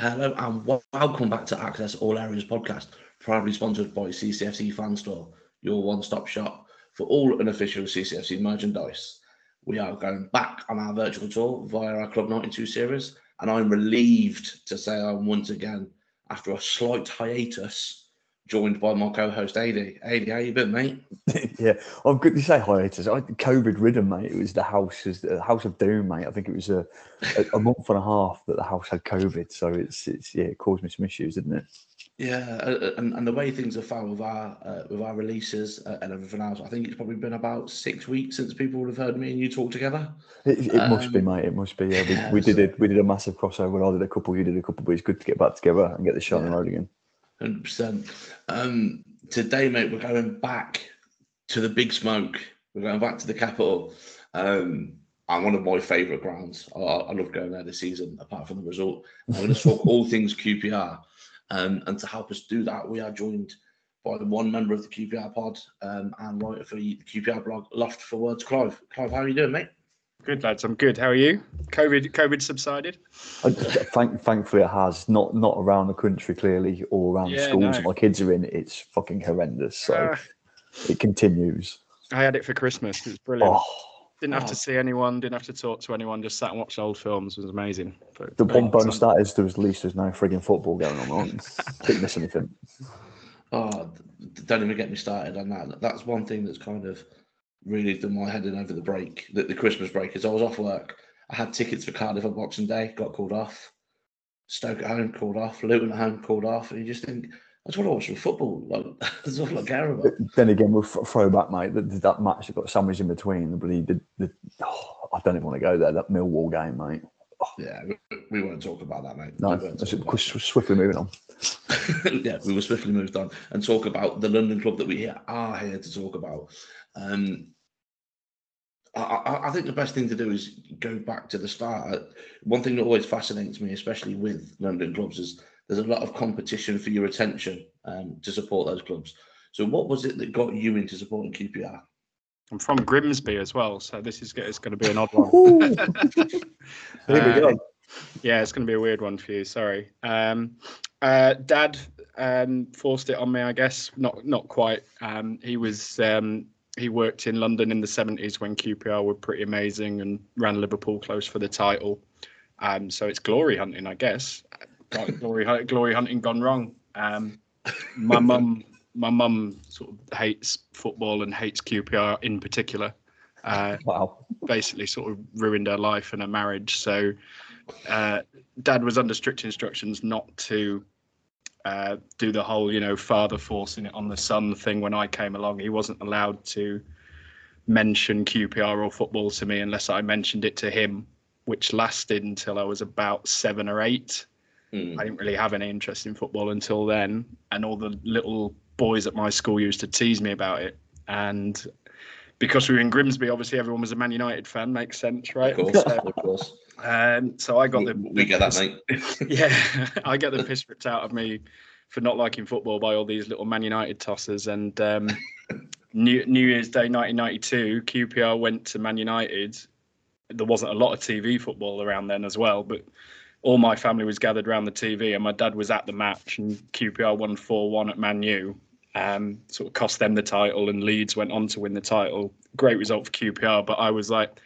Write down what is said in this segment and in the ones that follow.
Hello and welcome back to Access All Areas podcast, proudly sponsored by CCFC Fan Store, your one-stop shop for all unofficial CCFC merchandise. We are going back on our virtual tour via our Club 92 series, and I'm relieved to say I'm once again, after a slight hiatus, joined by my co-host Adi. Adi, how you been, mate? yeah, I'm good to say hiatus. I COVID ridden, mate. It was the house, is the house of doom, mate. I think it was a, a, a, month and a half that the house had COVID, so it's it's yeah, it caused me some issues, didn't it? Yeah, uh, uh, and, and the way things have found with our uh, with our releases uh, and everything else, I think it's probably been about six weeks since people would have heard me and you talk together. It, it um, must be, um, mate. It must be. Yeah, we, yeah, we did it. We did a massive crossover. I did a couple. You did a couple. But it's good to get back together and get the show on the road again. Hundred percent. Um, today, mate, we're going back to the big smoke. We're going back to the capital. Um, and one of my favourite grounds. I, I, love going there this season, apart from the result. I'm going to talk all things QPR. Um, and to help us do that, we are joined by the one member of the QPR pod um, and writer for the QPR blog, Loft for Words, Clive. Clive, how are you doing, mate? Good lads, I'm good. How are you? COVID, COVID subsided. thank, thankfully, it has not not around the country clearly, or around yeah, the schools no. that my kids are in. It's fucking horrendous. So uh, it continues. I had it for Christmas. It was brilliant. Oh, didn't have oh. to see anyone. Didn't have to talk to anyone. Just sat and watched old films. It was amazing. But the one bonus that is there was at least there's no frigging football going on. Didn't miss anything. Oh, don't even get me started on that. That's one thing that's kind of really done my head in over the break, the, the Christmas break, is I was off work. I had tickets for Cardiff on Boxing Day, got called off. Stoke at home called off, Luton at home called off, and you just think, I just want to watch some football. Like, that's all I care about. Then again, we'll throw back, mate. That, that match that got sandwiched in between. The, the, the oh, I don't even want to go there. That Millwall game, mate. Oh. Yeah, we, we, won't talk about that, mate. No, we're swiftly moving on. yeah, we were swiftly moved on and talk about the London club that we are here to talk about. Um, I, I, think the best thing to do is go back to the start. One thing that always fascinates me, especially with London clubs, is there's a lot of competition for your attention um, to support those clubs. So, what was it that got you into supporting QPR? I'm from Grimsby as well, so this is it's going to be an odd one. Here we go. Uh, yeah, it's going to be a weird one for you. Sorry, um, uh, Dad um, forced it on me. I guess not, not quite. Um, he was um, he worked in London in the 70s when QPR were pretty amazing and ran Liverpool close for the title. Um, so it's glory hunting, I guess. glory, glory hunting gone wrong. Um, my mum, my mum sort of hates football and hates QPR in particular. Uh, wow. Basically, sort of ruined her life and her marriage. So, uh, dad was under strict instructions not to uh, do the whole, you know, father forcing it on the son thing when I came along. He wasn't allowed to mention QPR or football to me unless I mentioned it to him, which lasted until I was about seven or eight. Mm. I didn't really have any interest in football until then, and all the little boys at my school used to tease me about it. And because we were in Grimsby, obviously everyone was a Man United fan. Makes sense, right? Of course, of course. Um, so I got the. We get that, mate. yeah, I get the piss ripped out of me for not liking football by all these little Man United tossers. And um, New New Year's Day 1992, QPR went to Man United. There wasn't a lot of TV football around then as well, but all my family was gathered around the TV, and my dad was at the match, and QPR won 4 1 at Man U. Um, sort of cost them the title, and Leeds went on to win the title. Great result for QPR, but I was like,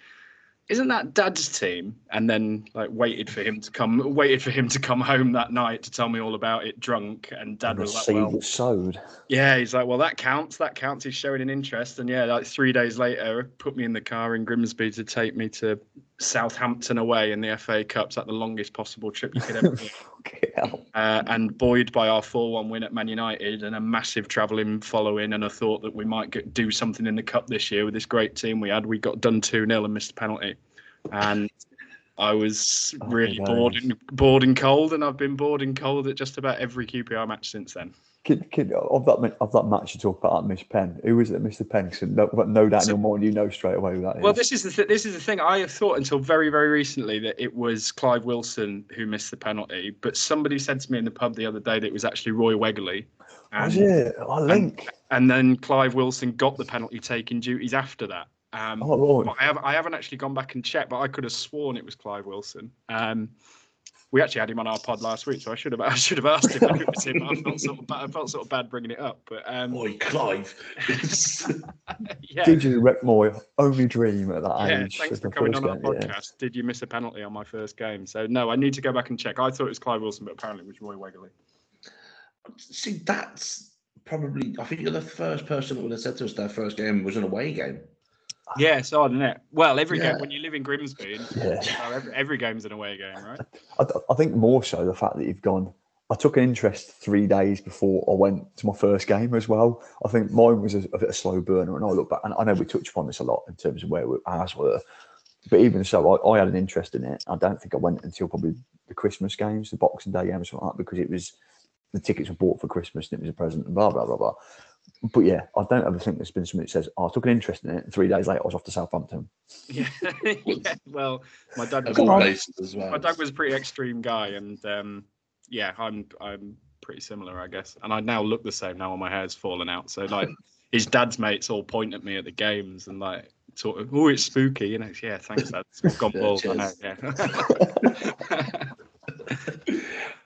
isn't that dad's team? And then like waited for him to come waited for him to come home that night to tell me all about it drunk and dad and was like well sowed. yeah he's like well that counts that counts he's showing an interest. And yeah like three days later put me in the car in grimsby to take me to southampton away in the fa cup's like the longest possible trip you could ever uh, and buoyed by our 4-1 win at man united and a massive travelling following and a thought that we might get, do something in the cup this year with this great team we had we got done 2-0 and missed a penalty. And I was oh, really bored and bored and cold, and I've been bored and cold at just about every QPR match since then. Kid, kid, of that of that match you talk about, Miss Penn. Who was it, Mr. Penn? No, no doubt so, more, you know straight away who that is. Well, this is the th- this is the thing. I have thought until very very recently that it was Clive Wilson who missed the penalty, but somebody said to me in the pub the other day that it was actually Roy Wegerle. And, was it? I link. And, and then Clive Wilson got the penalty taking duties after that. Um, oh, Lord. I, have, I haven't actually gone back and checked, but I could have sworn it was Clive Wilson. Um, we actually had him on our pod last week, so I should have I should have asked him if it was him. I felt sort of bad, I felt sort of bad bringing it up, but um, Oi, Clive. yeah. Did you wreck my only dream at that Yeah, age? thanks for coming first on our game, yeah. podcast. Did you miss a penalty on my first game? So no, I need to go back and check. I thought it was Clive Wilson, but apparently it was Roy Wegerle. See, that's probably. I think you're the first person that would have said to us their first game was an away game. Yeah, it's odd, isn't it? Well, every Yeah. game when you live in Grimsby, Yeah. so every, every game's an away game, right? I, I think more so the fact that you've gone. I took an interest three days before I went to my first game as well. I think mine was a, a bit of a slow burner, and I look back, and I know we touched upon this a lot in terms of where we, ours were, but even so, I, I had an interest in it. I don't think I went until probably the Christmas games, the Boxing Day games, something like that, because it was the tickets were bought for Christmas and it was a present, and blah blah blah blah. But yeah, I don't ever think there's been something that says, oh, I took an interest in it, and three days later I was off to Southampton. Yeah, yeah. Well, my dad was all as well. my dad was a pretty extreme guy, and um, yeah, I'm I'm pretty similar, I guess. And I now look the same now. When my hair's fallen out, so like his dad's mates all point at me at the games and like sort of, oh, it's spooky, you know. Yeah, thanks, dad. It's gone Yeah, balls. I know. Yeah.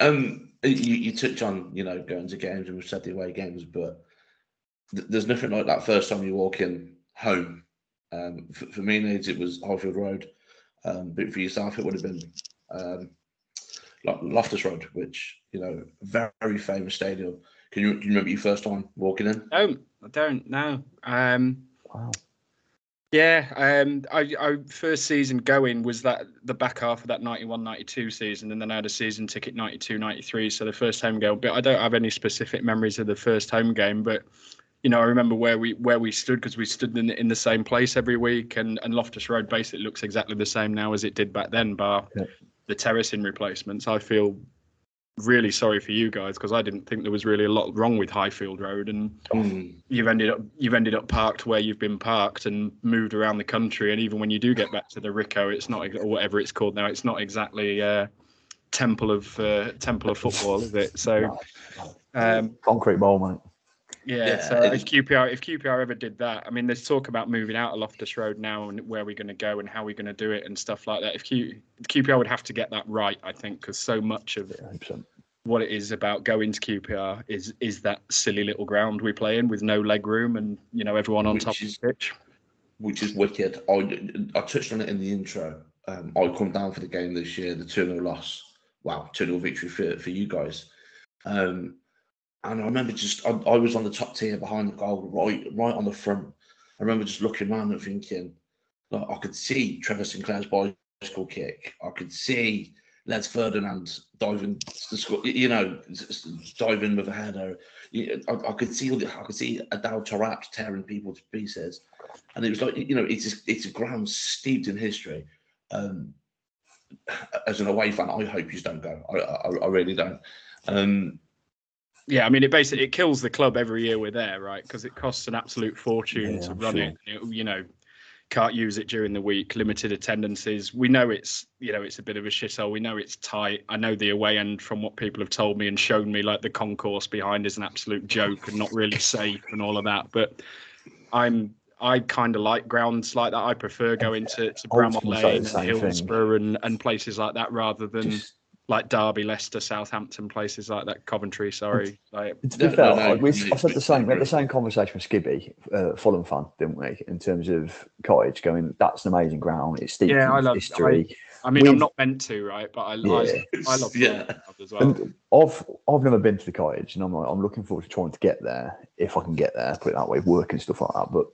Um, you, you touch on you know going to games and we've said the away games, but th- there's nothing like that first time you walk in home. Um, for, for me, Leeds, it was Highfield Road, um, but for yourself, it would have been um, Lo- Loftus Road, which you know very famous stadium. Can you, can you remember your first time walking in? don't I don't know. Um, Wow. Yeah, um, I, I first season going was that the back half of that 91 92 season, and then I had a season ticket 92 93. So the first home game, but I don't have any specific memories of the first home game. But you know, I remember where we where we stood because we stood in, in the same place every week, and, and Loftus Road basically looks exactly the same now as it did back then, bar Yeah. the terracing replacements. I feel really sorry for you guys because I didn't think there was really a lot wrong with Highfield Road, and Mm. you've ended up you've ended up parked where you've been parked and moved around the country and even when you do get back to the Ricoh it's not or whatever it's called now it's not exactly uh temple of uh, temple of football is it so um Concrete bowl, mate. Yeah, Yeah, so if QPR if QPR ever did that I mean there's talk about moving out of Loftus Road now and where we're going to go and how we're going to do it and stuff like that if Q, QPR would have to get that right I think because so much of Yeah, 100%. what it is about going to QPR is is that silly little ground we play in with no leg room and you know everyone on Which top is- of the pitch. which is wicked. I I touched on it in the intro. Um, I come down for the game this year, the 2 0 loss. Wow, 2 0 victory for, for you guys. Um, and I remember just, I, I was on the top tier behind the goal, right right on the front. I remember just looking around and thinking, like, I could see Trevor Sinclair's bicycle kick. I could see Les Ferdinand diving to score, you know, diving with a header. I, I could see, I could see Adel Taarabt tearing people to pieces and it was like you know it's it's a ground steeped in history. Um, as an away fan, I hope you don't go. I, I, I really don't. Um, Yeah, I mean it basically it kills the club every year we're there, right? Because it costs an absolute fortune Yeah, to I'm run sure. it. it. You know, can't use it during the week, limited attendances. We know it's you know it's a bit of a shithole. We know it's tight. I know the away end from what people have told me and shown me, like the concourse behind is an absolute joke and not really safe and all of that. But I'm I kind of like grounds like that. I prefer going to, to Bramall Lane and. Hillsborough and, and places like that rather than Just, like Derby, Leicester, Southampton, places like that, Coventry. Sorry, like to be No, fair, no, no, we, you- I said the same. We had the same conversation with Skibby, uh, Fulham fan, didn't we? In terms of Cottage, going, that's an amazing ground. It's steeped Yeah, I love- history. I mean, I'm We've- not meant to, right? But I, Yeah. I, I love Yeah. yeah. as well. And I've I've never been to the cottage, and I'm like, I'm looking forward to trying to get there if I can get there. Put it that way, work and stuff like that. But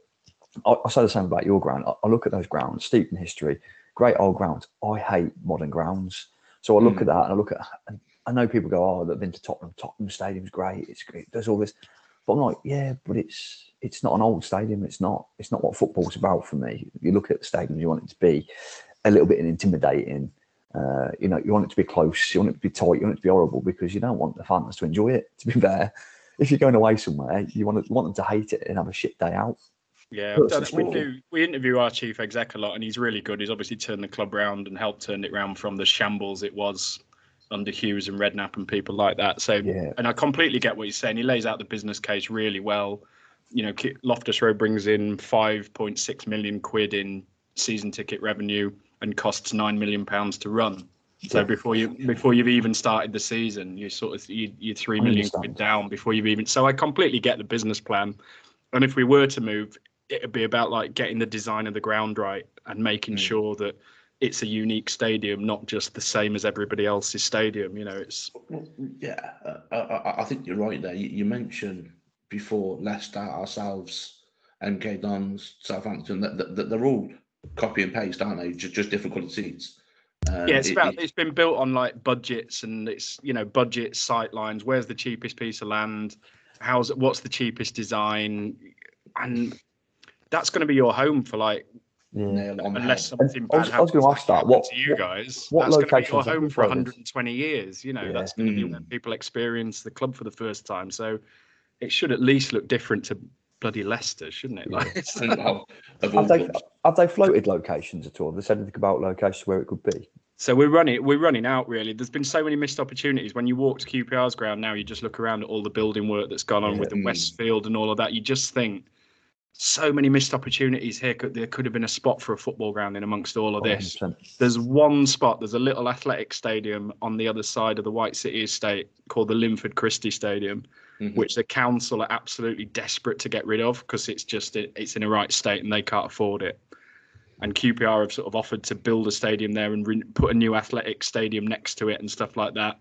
I, I say the same about your ground. I, I look at those grounds, steeped in history, great old grounds. I hate modern grounds, so I look Mm. at that and I look at. And I know people go, "Oh, they've been to Tottenham. Tottenham Stadium's great. It's great. It does all this," but I'm like, "Yeah, but it's it's not an old stadium. It's not. It's not what football's about for me. You look at the stadium, you want it to be a little bit intimidating." Uh, you know, you want it to be close, you want it to be tight, you want it to be horrible because you don't want the fans to enjoy it. To be fair, if you're going away somewhere, you want to, you want them to hate it and have a shit day out. Yeah, Well, it's I've done- just we do. We interview our chief exec a lot, and he's really good. He's obviously turned the club round and helped turn it round from the shambles it was under Hughes and Redknapp and people like that. So, Yeah. and I completely get what he's saying. He lays out the business case really well. You know, Loftus Road brings in 5.6 million quid in season ticket revenue and costs nine million pounds to run. So Yeah. before you before you've even started the season, you sort of you, you're three million quid down before you've even. So I completely get the business plan, and if we were to move, it'd be about like getting the design of the ground right and making Mm. sure that it's a unique stadium, not just the same as everybody else's stadium. You know, it's Well, Yeah, uh, I, I, I think you're right there. You, you mentioned before Leicester, ourselves, MK Dons, Southampton, that, that, that they're all copy and paste, aren't they? Just, just different coloured seats. Um, yeah, it's it- about it- it's been built on like budgets and it's you know budget sight lines. Where's the cheapest piece of land? How's? What's the cheapest design? And that's going to be your home for like Yeah. nail on the unless head. something I bad was- I was happens gonna ask that, what- to you what- guys. what that's going to be your home for played? 120 years. You know, Yeah. that's going to be when people experience the club for the first time. So it should at least look different to bloody Leicester, shouldn't it? Yeah. Like, it's- And of- of all Have they, have they floated locations at all? Have they said anything about locations where it could be? So we're running we're running out really. There's been so many missed opportunities. When you walk to QPR's ground now, you just look around at all the building work that's gone on Yeah. with the Mm. Westfield and all of that. You just think so many missed opportunities here. Could, there could have been a spot for a football ground in amongst all of this. 100%. There's one spot. There's a little athletic stadium on the other side of the White City estate called the Linford Christie Stadium, Mhm. which the council are absolutely desperate to get rid of because it's just it, it's in a right state and they can't afford it. And QPR have sort of offered to build a stadium there and re- put a new athletic stadium next to it and stuff like that.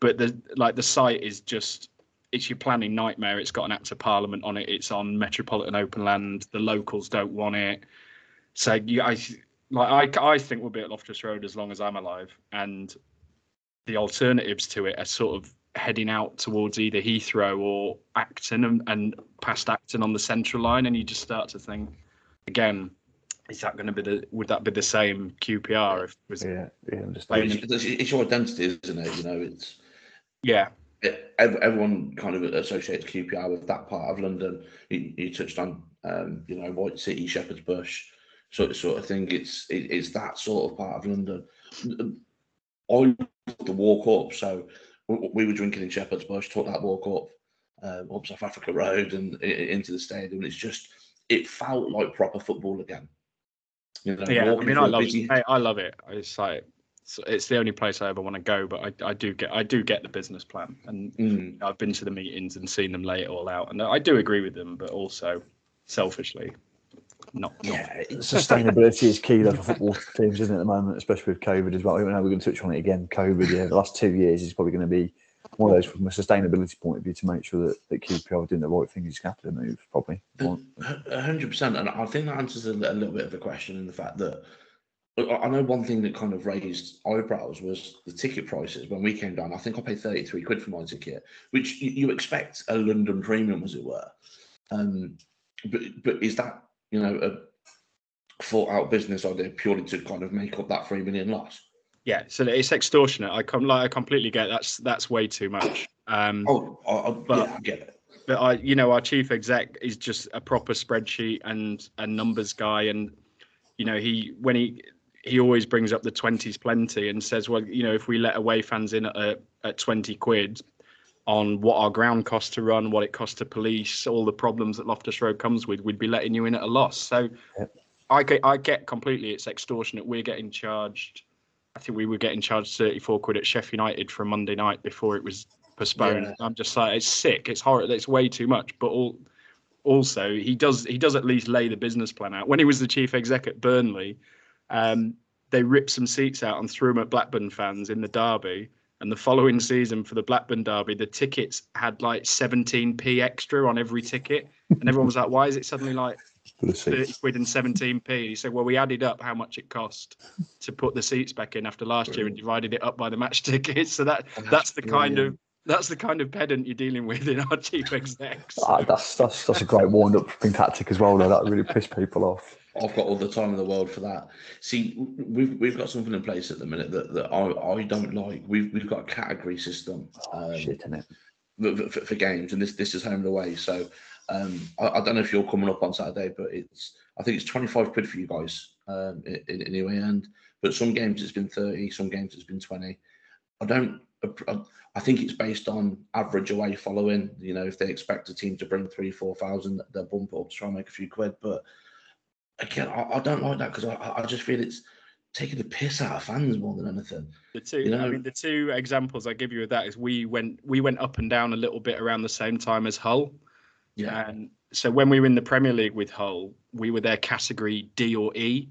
But the like the site is just it's your planning nightmare. It's got an act of parliament on it. It's on metropolitan open land. The locals don't want it. So you, I like I, I think we'll be at Loftus Road as long as I'm alive, and the alternatives to it are sort of heading out towards either Heathrow or Acton and, and past Acton on the central line, and you just start to think again, is that going to be the would that be the same QPR if it was Yeah, yeah, understand. Playing It's, it's, it's your identity, isn't it? You know, it's yeah it, everyone kind of associates QPR with that part of London. You, you touched on, um, you know, White City, Shepherd's Bush, sort of sort of thing. It's it, it's that sort of part of London. I the walk up, so we, we were drinking in Shepherd's Bush, took that walk up, um, up South Africa Road and into the stadium. It's just it felt like proper football again. You know, yeah. I mean, I love busy- it. I, I love it. It's like it's, it's the only place I ever want to go, but I, I do get I do get the business plan, and Mm. I've been to the meetings and seen them lay it all out, and I do agree with them, but also selfishly, not, not Yeah, Sustainability is key though for football teams, isn't it, at the moment, especially with COVID as well. Even though we're going to touch on it again, COVID, yeah, the last two years is probably going to be one of those from a sustainability point of view to make sure that, that QPR are doing the right thing. is going to have to move, probably. A hundred percent, and I think that answers a, a little bit of the question in the fact that I I know one thing that kind of raised eyebrows was the ticket prices when we came down. I think I paid thirty three quid for my ticket, which you, you expect a London premium, as it were. Um, but but is that you know a thought out business idea purely to kind of make up that three million loss? yeah. So it's extortionate. I com- like I completely get that's that's way too much. Um, Oh, I, I, But- yeah, I get it. but I, you know, our chief exec is just a proper spreadsheet and a numbers guy, and you know, he when he he always brings up the twenties plenty and says, well, you know, if we let away fans in at a, at twenty quid on what our ground costs to run, what it costs to police, all the problems that Loftus Road comes with, we'd be letting you in at a loss. So. I get I get completely it's extortionate. We're getting charged. I think we were getting charged thirty four quid at Sheffield United for a Monday night before it was postponed. Yeah. I'm just like it's sick. It's horrible. It's way too much. But all also he does he does at least lay the business plan out. When he was the chief exec at Burnley, um, they ripped some seats out and threw them at Blackburn fans in the derby. And the following season for the Blackburn derby, the tickets had like 17p extra on every ticket, and everyone was like, "Why is it suddenly like For the 30 quid and 17p?" He said, "Well, we added up how much it cost to put the seats back in after last year and divided it up by the match tickets. So that that's the kind of that's the kind of pedant you're dealing with in our chief execs. Ah, that's, that's, that's a great wind up tactic as well, though. That really pissed people off. I've got all the time in the world for that. See, we've we've got something in place at the minute that, that I, I don't like. We've we've got a category system um, Shit, innit? for, for, for games, and this this is home and away. So um, I, I don't know if you're coming up on Saturday, but it's I think it's twenty five quid for you guys um, in, in anyway. And but some games it's been thirty, some games it's been twenty. I don't. I, I think it's based on average away following. You know, if they expect a team to bring three, four thousand, they'll bump up to try and make a few quid. But again, I, I don't like that because I, I- I just feel it's taking the piss out of fans more than anything. The two, You I know- mean, the two examples I give you of that is we went we went up and down a little bit around the same time as Hull. Yeah, And so when we were in the Premier League with Hull, we were their category D or E.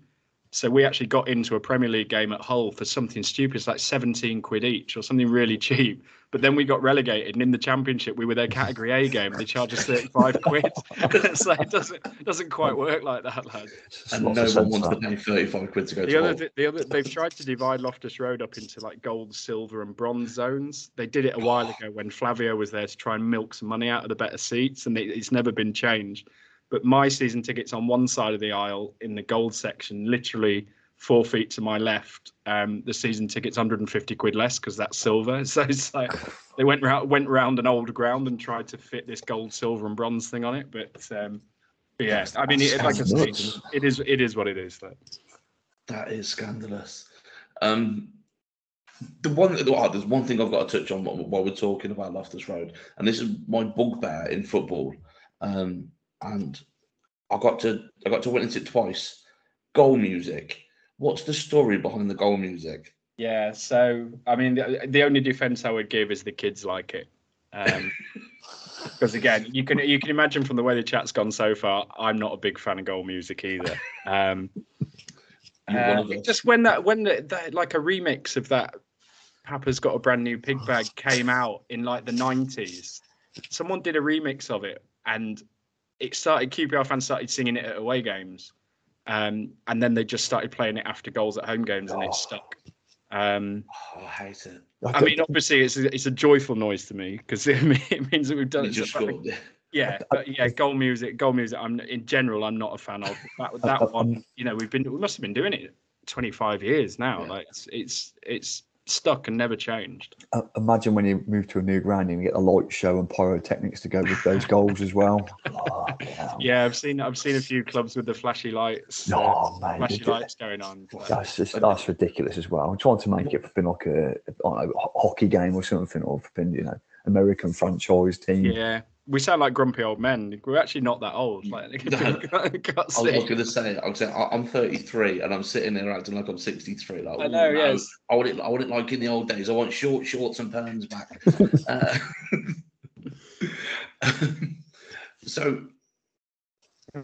So we actually got into a Premier League game at Hull for something stupid, it's like 17 quid each or something really cheap. But then we got relegated, and in the Championship, we were their category A game. They charged us 35 quid. so it doesn't doesn't quite work like that, lad. and no one wants to pay thirty-five quid to go The to. other, th- the other, they've tried to divide Loftus Road up into like gold, silver, and bronze zones. They did it a while ago when Flavio was there to try and milk some money out of the better seats, and it, it's never been changed. But my season tickets on one side of the aisle in the gold section, literally four feet to my left. Um, the season tickets 150 quid less because that's silver. So it's like they went round went round an old ground and tried to fit this gold, silver, and bronze thing on it. But um, but yeah, I mean, it, like I say, it is it is what it is. Though. That is scandalous. Um, the one, oh, there's one thing I've got to touch on while while we're talking about Loftus Road, and this is my bugbear in football. Um, and I got to, I got to witness it twice. Goal music. What's the story behind the goal music? Yeah, so I mean, the, the only defense I would give is the kids like it, because again, you can you can imagine from the way the chat's gone so far, I'm not a big fan of goal music either. Um, uh, just when that when the, that like a remix of that Papa's got a brand new pig bag came out in like the 90s, someone did a remix of it, and it started QPR fans started singing it at away games, um, and then they just started playing it after goals at home games, and it Oh. stuck. Um, Oh, I hate it. I mean, obviously, it's a, it's a joyful noise to me because it, it means that we've done it. just scored. yeah, but yeah, goal music, goal music. I'm in general, I'm not a fan of that. That one, you know, we've been we must have been doing it 25 years now. Yeah. Like it's it's it's stuck and never changed. Uh, imagine when you move to a new ground and you get a light show and pyrotechnics to go with those goals as well. Oh, yeah. Yeah, I've seen I've seen a few clubs with the flashy lights, uh, No, mate. flashy it- lights going on. but- That's just, that's ridiculous as well. I'm trying to make it flipping like a, I don't know, a hockey game or something, or flipping, you know, American franchise team. yeah, we sound like grumpy old men. We're actually not that old. Like, No. I was going to say, I was saying, I- I'm 33 and I'm sitting there acting like I'm 63. Like, I "Ooh, know, no, yes. I want it. I want it like in the old days. I want short shorts and perms back. uh, so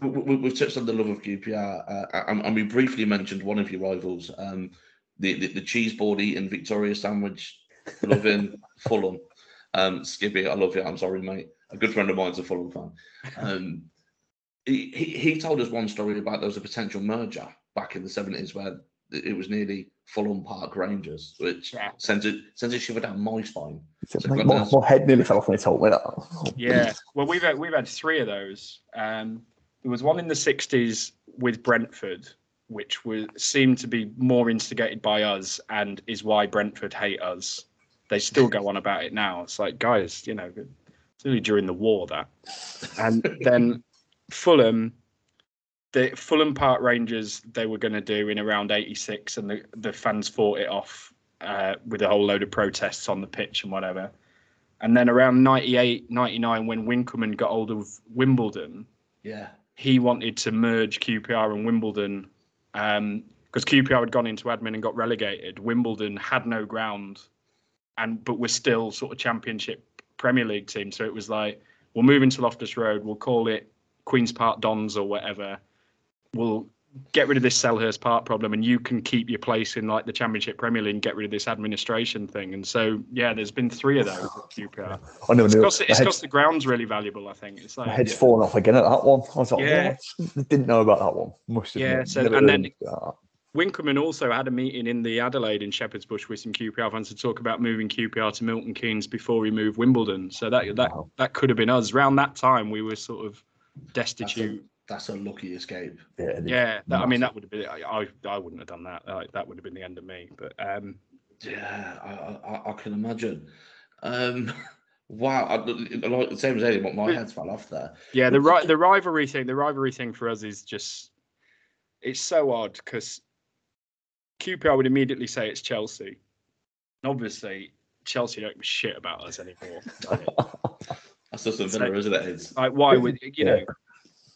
we, we've touched on the love of QPR, uh, and, and we briefly mentioned one of your rivals, um, the, the the cheese board eating Victoria sandwich, loving Fulham. Um, Skibby, I love you. I'm sorry, mate. A good friend of mine's a Fulham fan. Um, he, he he told us one story about there was a potential merger back in the 70s where it it was nearly Fulham Park Rangers, which Yeah. sends it sends a shiver down my spine. So Mate, my, my head nearly fell off when they told me that. Yeah, well, we've had, we've had three of those. Um, there was one in the '60s with Brentford, which was seemed to be more instigated by us, and is why Brentford hate us. They still go on about it now. It's like, guys, you know, it's only during the war that. And then Fulham, the Fulham Park Rangers, they were going to do in around '86, and the the fans fought it off uh, with a whole load of protests on the pitch and whatever. And then around 98, 99, when Winkelman got hold of Wimbledon, Yeah. he wanted to merge QPR and Wimbledon because QPR had gone into admin and got relegated. Wimbledon had no ground, and but we're still sort of Championship Premier League team. So it was like we'll move into Loftus Road. We'll call it Queens Park Dons or whatever. We'll get rid of this Selhurst Park problem, and you can keep your place in like the Championship Premier League and get rid of this administration thing. And so yeah, there's been three of those at QPR. I never It's knew. because My it's head- 'cause the ground's really valuable. I think it's my like head's fallen off again at that one. I was like, Yeah. what? Didn't know about that one. Must have. Yeah, so- and then- of that. Winkelman also had a meeting in the Adelaide in Shepherd's Bush with some QPR fans to talk about moving QPR to Milton Keynes before we move Wimbledon. So that that Wow. that could have been us. Around that time, we were sort of That's a, destitute. that's a lucky escape. Yeah. Yeah, that, I mean that would have been. I, I I wouldn't have done that. That would have been the end of me. But um, Yeah, I, I, I can imagine. Um, wow, I, like the same as Eddie, but my head's fell off there. yeah, the ri- the rivalry thing. The rivalry thing for us is just. It's so odd because QPR would immediately say it's Chelsea. And obviously, Chelsea don't give a shit about us anymore. That's just a Villa, isn't it? It's, Like, why would you know?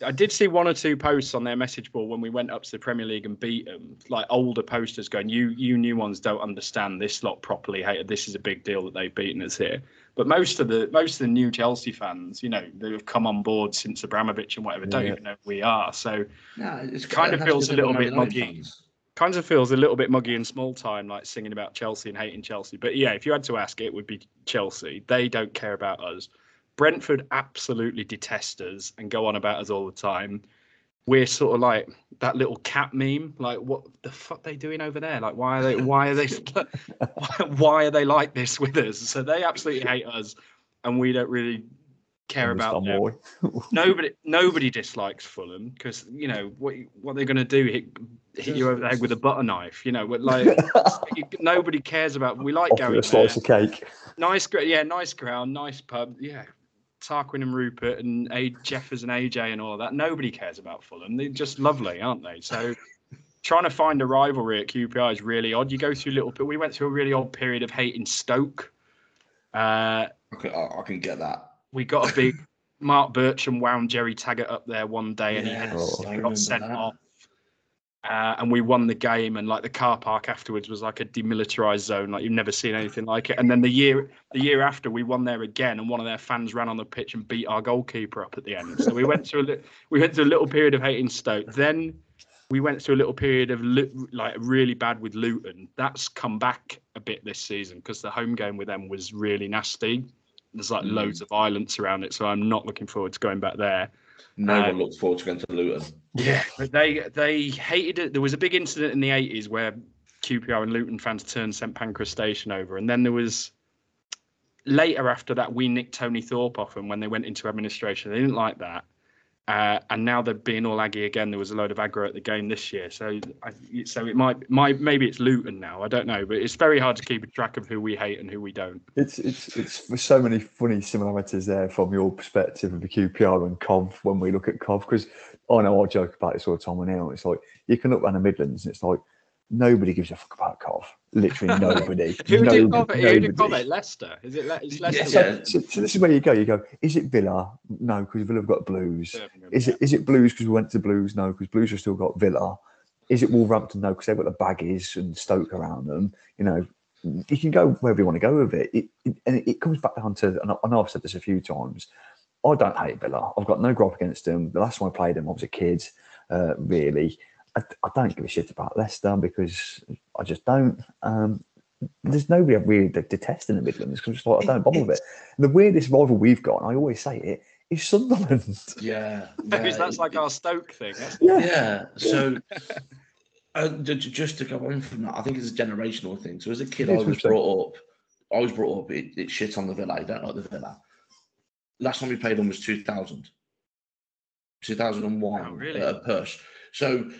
I did see one or two posts on their message board when we went up to the Premier League and beat them, like older posters going, "You you new ones don't understand this lot properly. Hey, this is a big deal that they've beaten us here." But most of the most of the new Chelsea fans, you know, that have come on board since Abramovich and whatever, don't Yeah. even know who we are. So No, it's Kind of it feels a little bit muggy. fans. Kind of feels a little bit muggy and small time, like singing about Chelsea and hating Chelsea. But yeah, if you had to ask, it would be Chelsea. They don't care about us. Brentford absolutely detest us and go on about us all the time. We're sort of like that little cat meme. Like, what the fuck they doing over there? Like, why are they? Why are they? why are they like this with us? So they absolutely hate us, and we don't really care about Understand them why. nobody nobody dislikes Fulham because you know what what they're going to do hit, hit you over the head with a butter knife you know but like nobody cares about we like Offer going a slice there. of cake. nice yeah nice ground nice pub yeah Tarquin and Rupert and a Jeffers and AJ and all of that nobody cares about Fulham they're just lovely aren't they so trying to find a rivalry at QPR is really odd you go through little we went through a really odd period of hating Stoke uh Okay, I, I can get that. We got a big Mark Bircham wound Gerry Taggart up there one day and he, Yes, he got sent that. off. Uh, and we won the game, and like the car park afterwards was like a demilitarized zone, like you've never seen anything like it. And then the year the year after, we won there again, and one of their fans ran on the pitch and beat our goalkeeper up at the end. So we went through a li- we went through a little period of hating Stoke. Then we went through a little period of like really bad with Luton. That's come back a bit this season because the home game with them was really nasty. There's like Mm. loads of violence around it, so I'm not looking forward to going back there. No Uh, one looks forward to going to Luton. Yeah, but they they hated it. There was a big incident in the 80s where QPR and Luton fans turned St Pancras Station over, and then there was later after that we nicked Tony Thorpe off them when they went into administration. They didn't like that. Uh, and now they're being all aggy again. There was a load of aggro at the game this year, so I, so it might, might maybe it's Luton now. I don't know, but it's very hard to keep a track of who we hate and who we don't. It's it's it's so many funny similarities there from your perspective of the QPR and Cov when we look at Cov because I know I joke about this all the time now. It's like you can look around the Midlands and it's like nobody gives a fuck about Cov. Literally nobody. Who did Nobody- who did Cov Leicester? Is it? Le- Leicester. yeah. So, so this is where you go. You go. Is it Villa? No, because Villa have got Blues. Birmingham, Is yeah. it is it Blues because we went to Blues? No, because Blues have still got Villa. Is it Wolverhampton? No, because they've got the baggies and Stoke around them. You know, you can go wherever you want to go with it. it, it and it, comes back down to, and I, I know I've said this a few times. I don't hate Villa. I've got no gripe against them. The last time I played them, I was a kid. Uh, really, I, I don't give a shit about Leicester because I just don't. Um, there's nobody I really detest in the Midlands because just like I don't bother with it. And the weirdest rival we've got, and I always say it, is Sunderland. Yeah, Because yeah, that's like our Stoke thing. Yeah. Yeah. So, uh, ju- ju- just to go on from that, I think it's a generational thing. So, as a kid, I was brought up. I was brought up. It, it shit on the Villa. I don't like the Villa. Last time we played them was 2000, 2001 Oh, really? at a push. So, uh,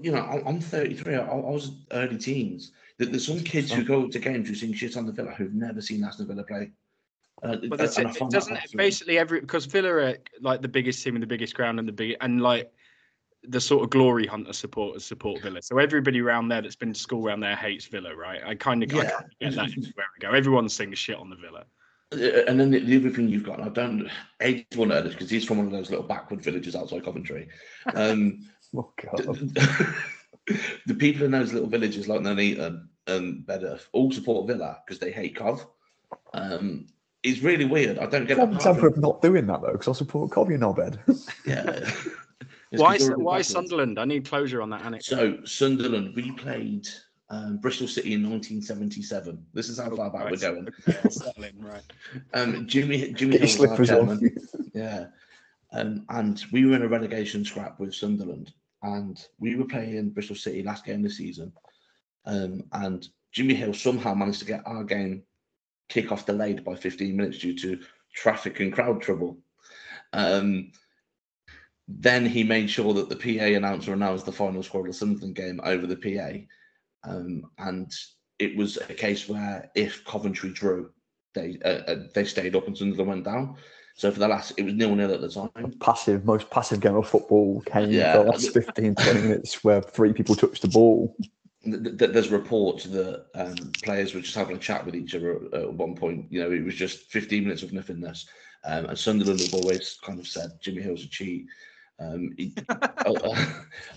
you know, I'm, I'm 33. I, I was early teens. There's some kids who go to games who sing shit on the Villa who've never seen Aston Villa play. Uh, But that's it. it doesn't basically every because Villa are like the biggest team in the biggest ground and the big and like the sort of glory hunter supporters support Villa. So everybody around there that's been to school around there hates Villa, right? I kind of Yeah. get that where we go. Everyone sings shit on the Villa. Uh, And then the, the other thing you've got, and I don't, Age will know this because he's from one of those little backward villages outside Coventry. Um, Oh God. the, the people in those little villages like Nuneaton and Bedworth all support Villa because they hate Cov. Um, it's really weird. I don't get One it. example of not doing that though, because I support Covey in our bed. Yeah. It's Why 'cause they're all why. Sunderland? I need closure on that anecdote. So Sunderland, we played um, Bristol City in 1977. This is how far back we're going. Okay, I'll settle in, right. Um, Jimmy Jimmy Hill was our chairman. Yeah. Um, and we were in a relegation scrap with Sunderland, and we were playing Bristol City last game of the season. Um, and Jimmy Hill somehow managed to get our game kick off delayed by 15 minutes due to traffic and crowd trouble. Um, then he made sure that the PA announcer announced the final score of the Sunderland game over the PA. Um, and it was a case where if Coventry drew, they uh, uh, they stayed up and Sunderland went down. So for the last, it was nil nil at the time. passive, most passive game of football came Yeah. the last 15, 20 minutes where three people touched the ball. Th- th- There's reports that um, players were just having a chat with each other at- one point. You know, it was just 15 minutes of nothingness. Um, and Sunderland have always kind of said Jimmy Hill's a cheat. Um, he, I,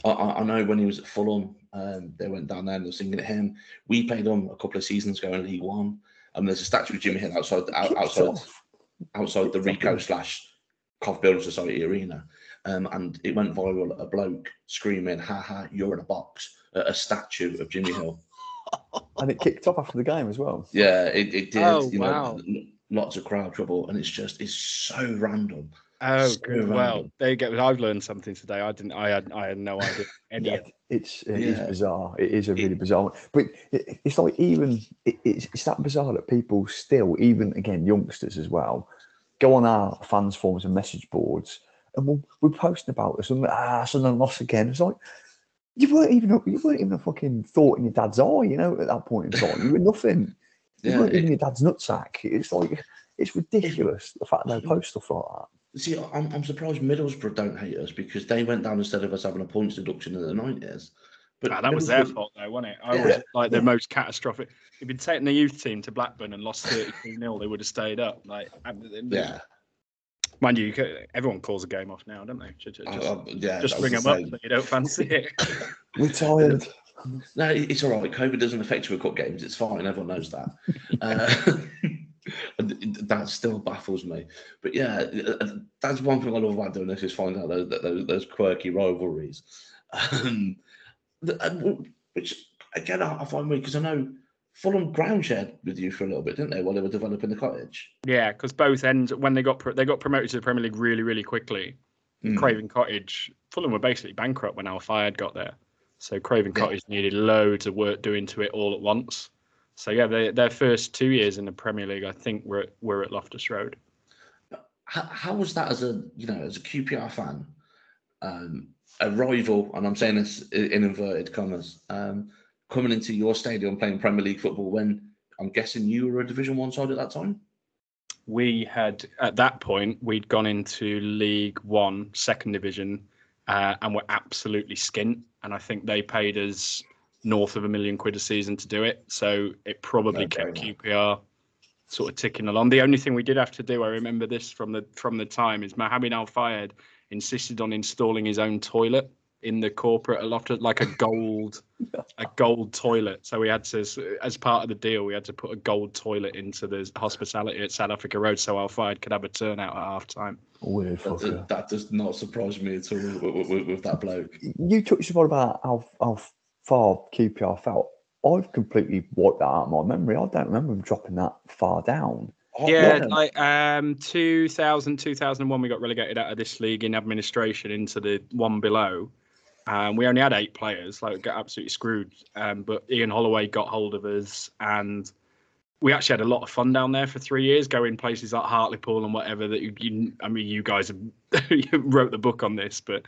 I, I know when he was at Fulham, um, they went down there and they were singing at him. We played him a couple of seasons ago in League One. And there's a statue of Jimmy Hill outside out, outside off. Outside the Ricoh slash Cov Building Society arena. Um, and it went viral. A bloke screaming, "Ha ha! You're in a box!" At a statue of Jimmy Hill. and it kicked off after the game as well. Yeah, it, it did. Oh, you know, wow. l- lots of crowd trouble, and it's just it's so random. Oh, So good. Well, there you go. I've learned something today. I didn't. I had. I had no idea any Yeah, it. it's it is bizarre. It is a really It- bizarre one. But it, it's like even it, it's, it's that bizarre that people still, even again youngsters as well, go on our fans forums and message boards, and we'll, we're posting about this and ah, Sunderland lost again. It's like you weren't even a- you weren't even a fucking thought in your dad's eye, you know, at that point in time. You were nothing. You Yeah, weren't even your dad's nutsack. It's like it's ridiculous the fact they post stuff like that. See, I'm, I'm surprised Middlesbrough don't hate us because they went down instead of us having a points deduction in the nineties. But Ah, that was their fault, though, wasn't it? I Yeah. always like the Yeah. most catastrophic. If you'd taken the youth team to Blackburn and lost 32 0 they would have stayed up. Like, Yeah, mind you, everyone calls a game off now, don't they? Just, I- I- yeah. just bring them the up that you don't fancy it. We're tired. No, it's all right. COVID doesn't affect you with cup games. It's fine. Everyone knows that. uh, that still baffles me. But yeah, uh, that's one thing I love about doing this is find out those those, those quirky rivalries. Um, which again I, find weird because I know Fulham ground shared with you for a little bit, didn't they, while they were developing the cottage? yeah, because both ends when they got pro- they got promoted to the Premier League really really quickly. Hmm. Craven Cottage, Fulham were basically bankrupt when Al Fayed got there. So Craven Yeah. Cottage needed loads of work doing to it all at once. So yeah, they, their first two years in the Premier League, I think, were were at Loftus Road. How, how was that as a you know as a QPR fan, um, a rival, and I'm saying this in inverted commas, um, coming into your stadium playing Premier League football when I'm guessing you were a Division One side at that time. We had at that point we'd gone into League One, second division, uh, and were absolutely skint. And I think they paid us north of a million quid a season to do it. So it probably No kept. QPR sort of ticking along. The only thing we did have to do, I remember this from the from the time, is Mohamed Al Fayed insisted on installing his own toilet in the corporate Loftus, like a gold a gold toilet. So we had to, as part of the deal, we had to put a gold toilet into the hospitality at South Africa Road, so Al Fayed could have a turnout at half time. Weird That, fucker. does- that does not surprise me at all with, with- with- with that bloke. you touched upon about how, how far QPR felt. I've completely wiped that out of my memory. I don't remember them dropping that far down. Oh, Yeah, yeah. like um, 2000, 2001, we got relegated out of this league in administration into the one below. Um, we only had eight players, like we got absolutely screwed. Um, but Ian Holloway got hold of us, and we actually had a lot of fun down there for three years, going places like Hartlepool and whatever. That you, you I mean, you guys have, you wrote the book on this, but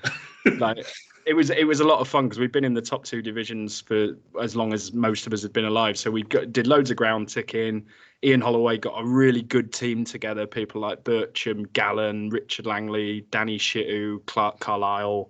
like it was it was a lot of fun because we've been in the top two divisions for as long as most of us have been alive. So we got, did loads of ground ticking. Ian Holloway got a really good team together. People like Bircham, Gallen, Richard Langley, Danny Shittu, Clarke Carlisle.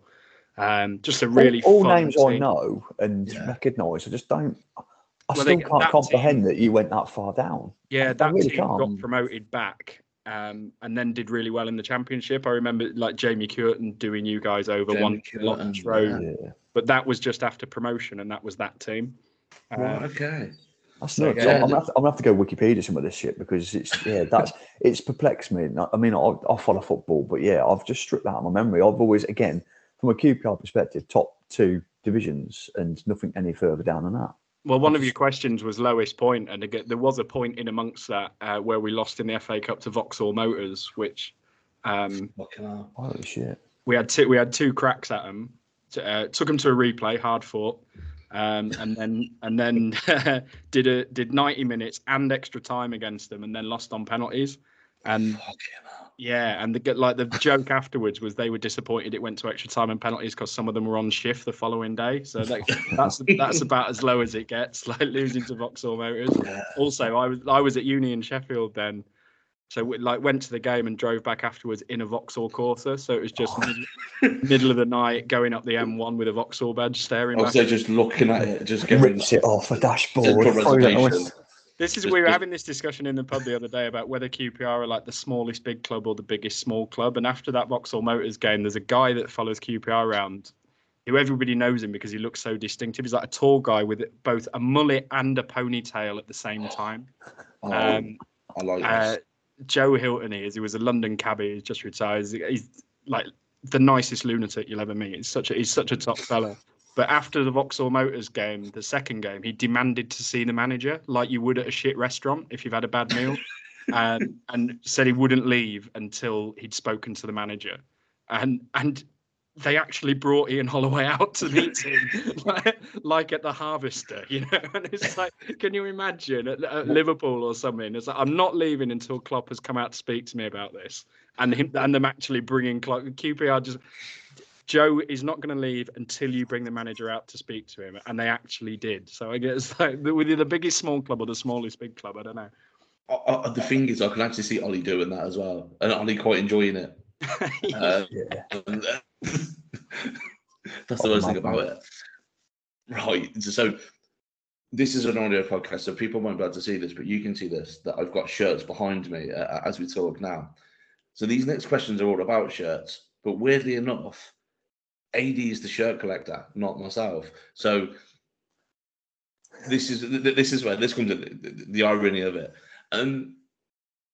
Um, just a really all, all names I know and Yeah. recognise. I just don't. I Well, still they- can't comprehend that you went that far down. Yeah, I that really team got can't. promoted back um, and then did really well in the championship. I remember like Jamie Cureton doing you guys over Jamie one Cureton, Loftus Road, Yeah, but that was just after promotion, and that was that team. Right, okay. that's So, nuts. yeah, I'm, gonna have to, I'm gonna have to go Wikipedia some of this shit because it's yeah that's it's perplexed me. I mean, I, I follow football, but yeah, I've just stripped that out of my memory. I've always again from a QPR perspective, top two divisions and nothing any further down than that. Well, one of your questions was lowest point, and again, there was a point in amongst that uh, where we lost in the FA Cup to Vauxhall Motors, which um, Holy shit! we had two we had two cracks at them. Uh, took them to a replay, hard fought, um, and then and then did a did ninety minutes and extra time against them, and then lost on penalties. And Fucking hell. Yeah, and the like the joke afterwards was they were disappointed it went to extra time and penalties because some of them were on shift the following day. So that, that's that's about as low as it gets, like losing to Vauxhall Motors. Yeah. Also, I was I was at uni in Sheffield then, so we, like went to the game and drove back afterwards in a Vauxhall Corsa. So it was just oh. middle, middle of the night going up the M1 with a Vauxhall badge staring I back. was there just looking at it, just going. Rips it off a dashboard. Central throws it away. reservation. This is we were having this discussion in the pub the other day about whether QPR are like the smallest big club or the biggest small club. And after that Vauxhall Motors game, there's a guy that follows QPR around who everybody knows him because he looks so distinctive. He's like a tall guy with both a mullet and a ponytail at the same time. Oh, Um, I like uh. Joe Hilton he is. He was a London cabbie. He's just retired. He's, he's like the nicest lunatic you'll ever meet. He's such a he's such a top fella. But after the Vauxhall Motors game, the second game, he demanded to see the manager like you would at a shit restaurant if you've had a bad meal, and and said he wouldn't leave until he'd spoken to the manager, and and they actually brought Ian Holloway out to meet him, like, like at the Harvester, you know. And it's like, can you imagine at, at Liverpool or something? It's like I'm not leaving until Klopp has come out to speak to me about this, and him and them actually bringing Klopp. QPR just Joe is not going to leave until you bring the manager out to speak to him, and they actually did. So I guess like whether the biggest small club or the smallest big club, I don't know. I, I, the thing is, I can actually see Ollie doing that as well, and Ollie quite enjoying it. Uh, that's the worst thing about it. Right. So this is an audio podcast, so people won't be able to see this, but you can see this. That I've got shirts behind me uh, as we talk now. So these next questions are all about shirts, but weirdly enough, AD is the shirt collector, not myself. So this is th- th- this is where this comes the, the, irony of it. And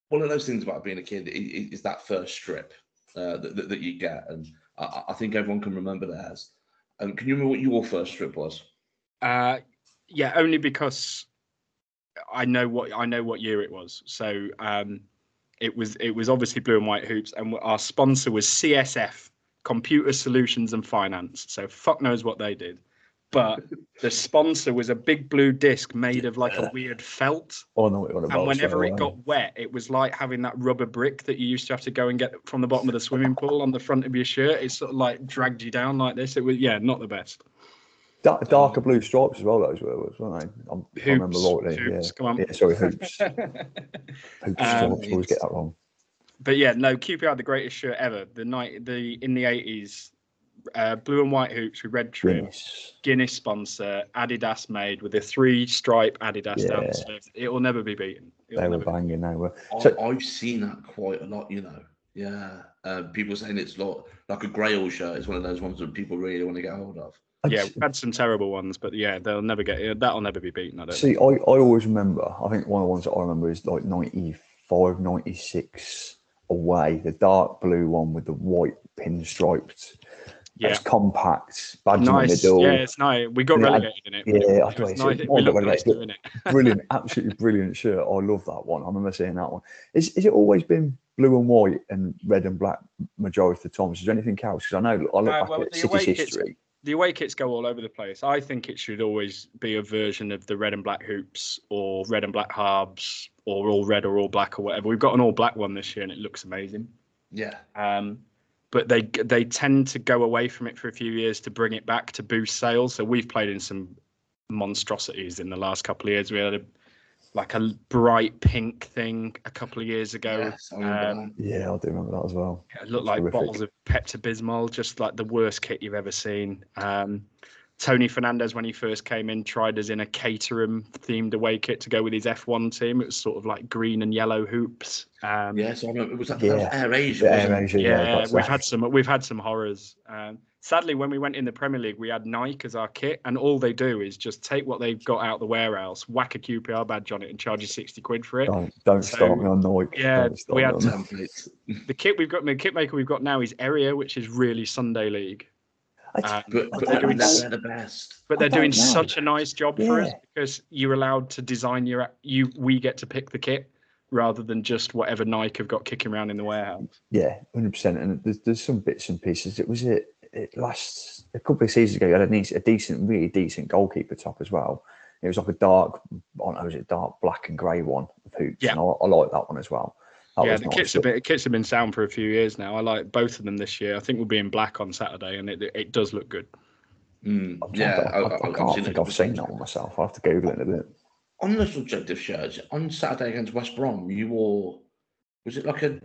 one of those things about being a kid is that first strip uh, that, that, that you get, and I, I think everyone can remember theirs. And can you remember what your first strip was? Uh, yeah, only because I know what I know what year it was. So um, it was it was obviously blue and white hoops, and our sponsor was CSF Computer Solutions and Finance. So fuck knows what they did, but the sponsor was a big blue disc made of like a weird felt. I know what you're on about. And whenever it got wet, it was like having that rubber brick that you used to have to go and get from the bottom of the swimming pool on the front of your shirt. It sort of like dragged you down like this. It was yeah, not the best. Da- darker blue stripes as well, those were, weren't they? I'm, if I remember Hoops, rightly. hoops, yeah. come on. yeah, sorry, hoops. Hoops Um, stripes, always get that wrong. But yeah, no, QPR the greatest shirt ever. The night the in the eighties, uh, blue and white hoops with red trim, Guinness. Guinness sponsor, Adidas made with a three stripe Adidas down Yeah. the sleeves. It will never be beaten. It will They were never be- banging, they were. I, So- I've seen that quite a lot, you know. Yeah, uh, people saying it's like like a Grail shirt is one of those ones that people really want to get hold of. I Yeah, we've had some terrible ones, but yeah, they'll never get that'll never be beaten. I don't. See, I, I always remember, I think one of the ones that I remember is like 95, 96 away, the dark blue one with the white pinstriped. Yeah. It's compact, badge in the nice. middle. Yeah, it's nice. We got I- relegated in it. yeah, it, I it thought was it's- nice. it We looked nice doing it. brilliant, absolutely brilliant shirt. I love that one. I remember seeing that one. Is, is it always been blue and white and red and black majority of the times? Is there anything else? Because I know I look Uh, back well, at City's kit's- history. The away kits go all over the place. I think it should always be a version of the red and black hoops or red and black halves or all red or all black or whatever. We've got an all black one this year and it looks amazing. Yeah, Um, but they they tend to go away from it for a few years to bring it back to boost sales. So we've played in some monstrosities in the last couple of years. We had a like a bright pink thing a couple of years ago. yes, I remember um. Yeah, I do remember that as well. It looked That's like horrific. bottles of Pepto Bismol, just like the worst kit you've ever seen. Um, Tony Fernandes, when he first came in, tried us in a Caterham themed away kit to go with his F1 team. It was sort of like green and yellow hoops. Um, Yes, I remember. Was that, that was Air Asia? Yeah. Asia, yeah, that's we've had some we've had some horrors. Um, sadly, when we went in the Premier League, we had Nike as our kit, and all they do is just take what they've got out the warehouse, whack a QPR badge on it, and charge you sixty quid for it. Don't, don't So, start me on Nike. yeah, Don't we had on to- that. Templates. The kit we've got, the kit maker we've got now is Erreà, which is really Sunday League. Um, But, but they're they're, doing they're the best. but they're doing know. such a nice job for us because you're allowed to design your you we get to pick the kit rather than just whatever Nike have got kicking around in the warehouse. Yeah, hundred percent. And there's, there's some bits and pieces. It was it. It last a couple of seasons ago. You had a, nice, a decent, really decent goalkeeper top as well. It was like a dark, I don't know, was it dark black and grey one of hoops? Yeah. and I, I like that one as well. That yeah, the nice. kits have been kits have been sound for a few years now. I like both of them this year. I think we'll be in black on Saturday, and it it does look good. Mm, I'm yeah, to- I, I, I I've can't seen think. I've seen that one myself. I will have to Google it a bit. On the subject of shirts, on Saturday against West Brom, you wore. Was it like a?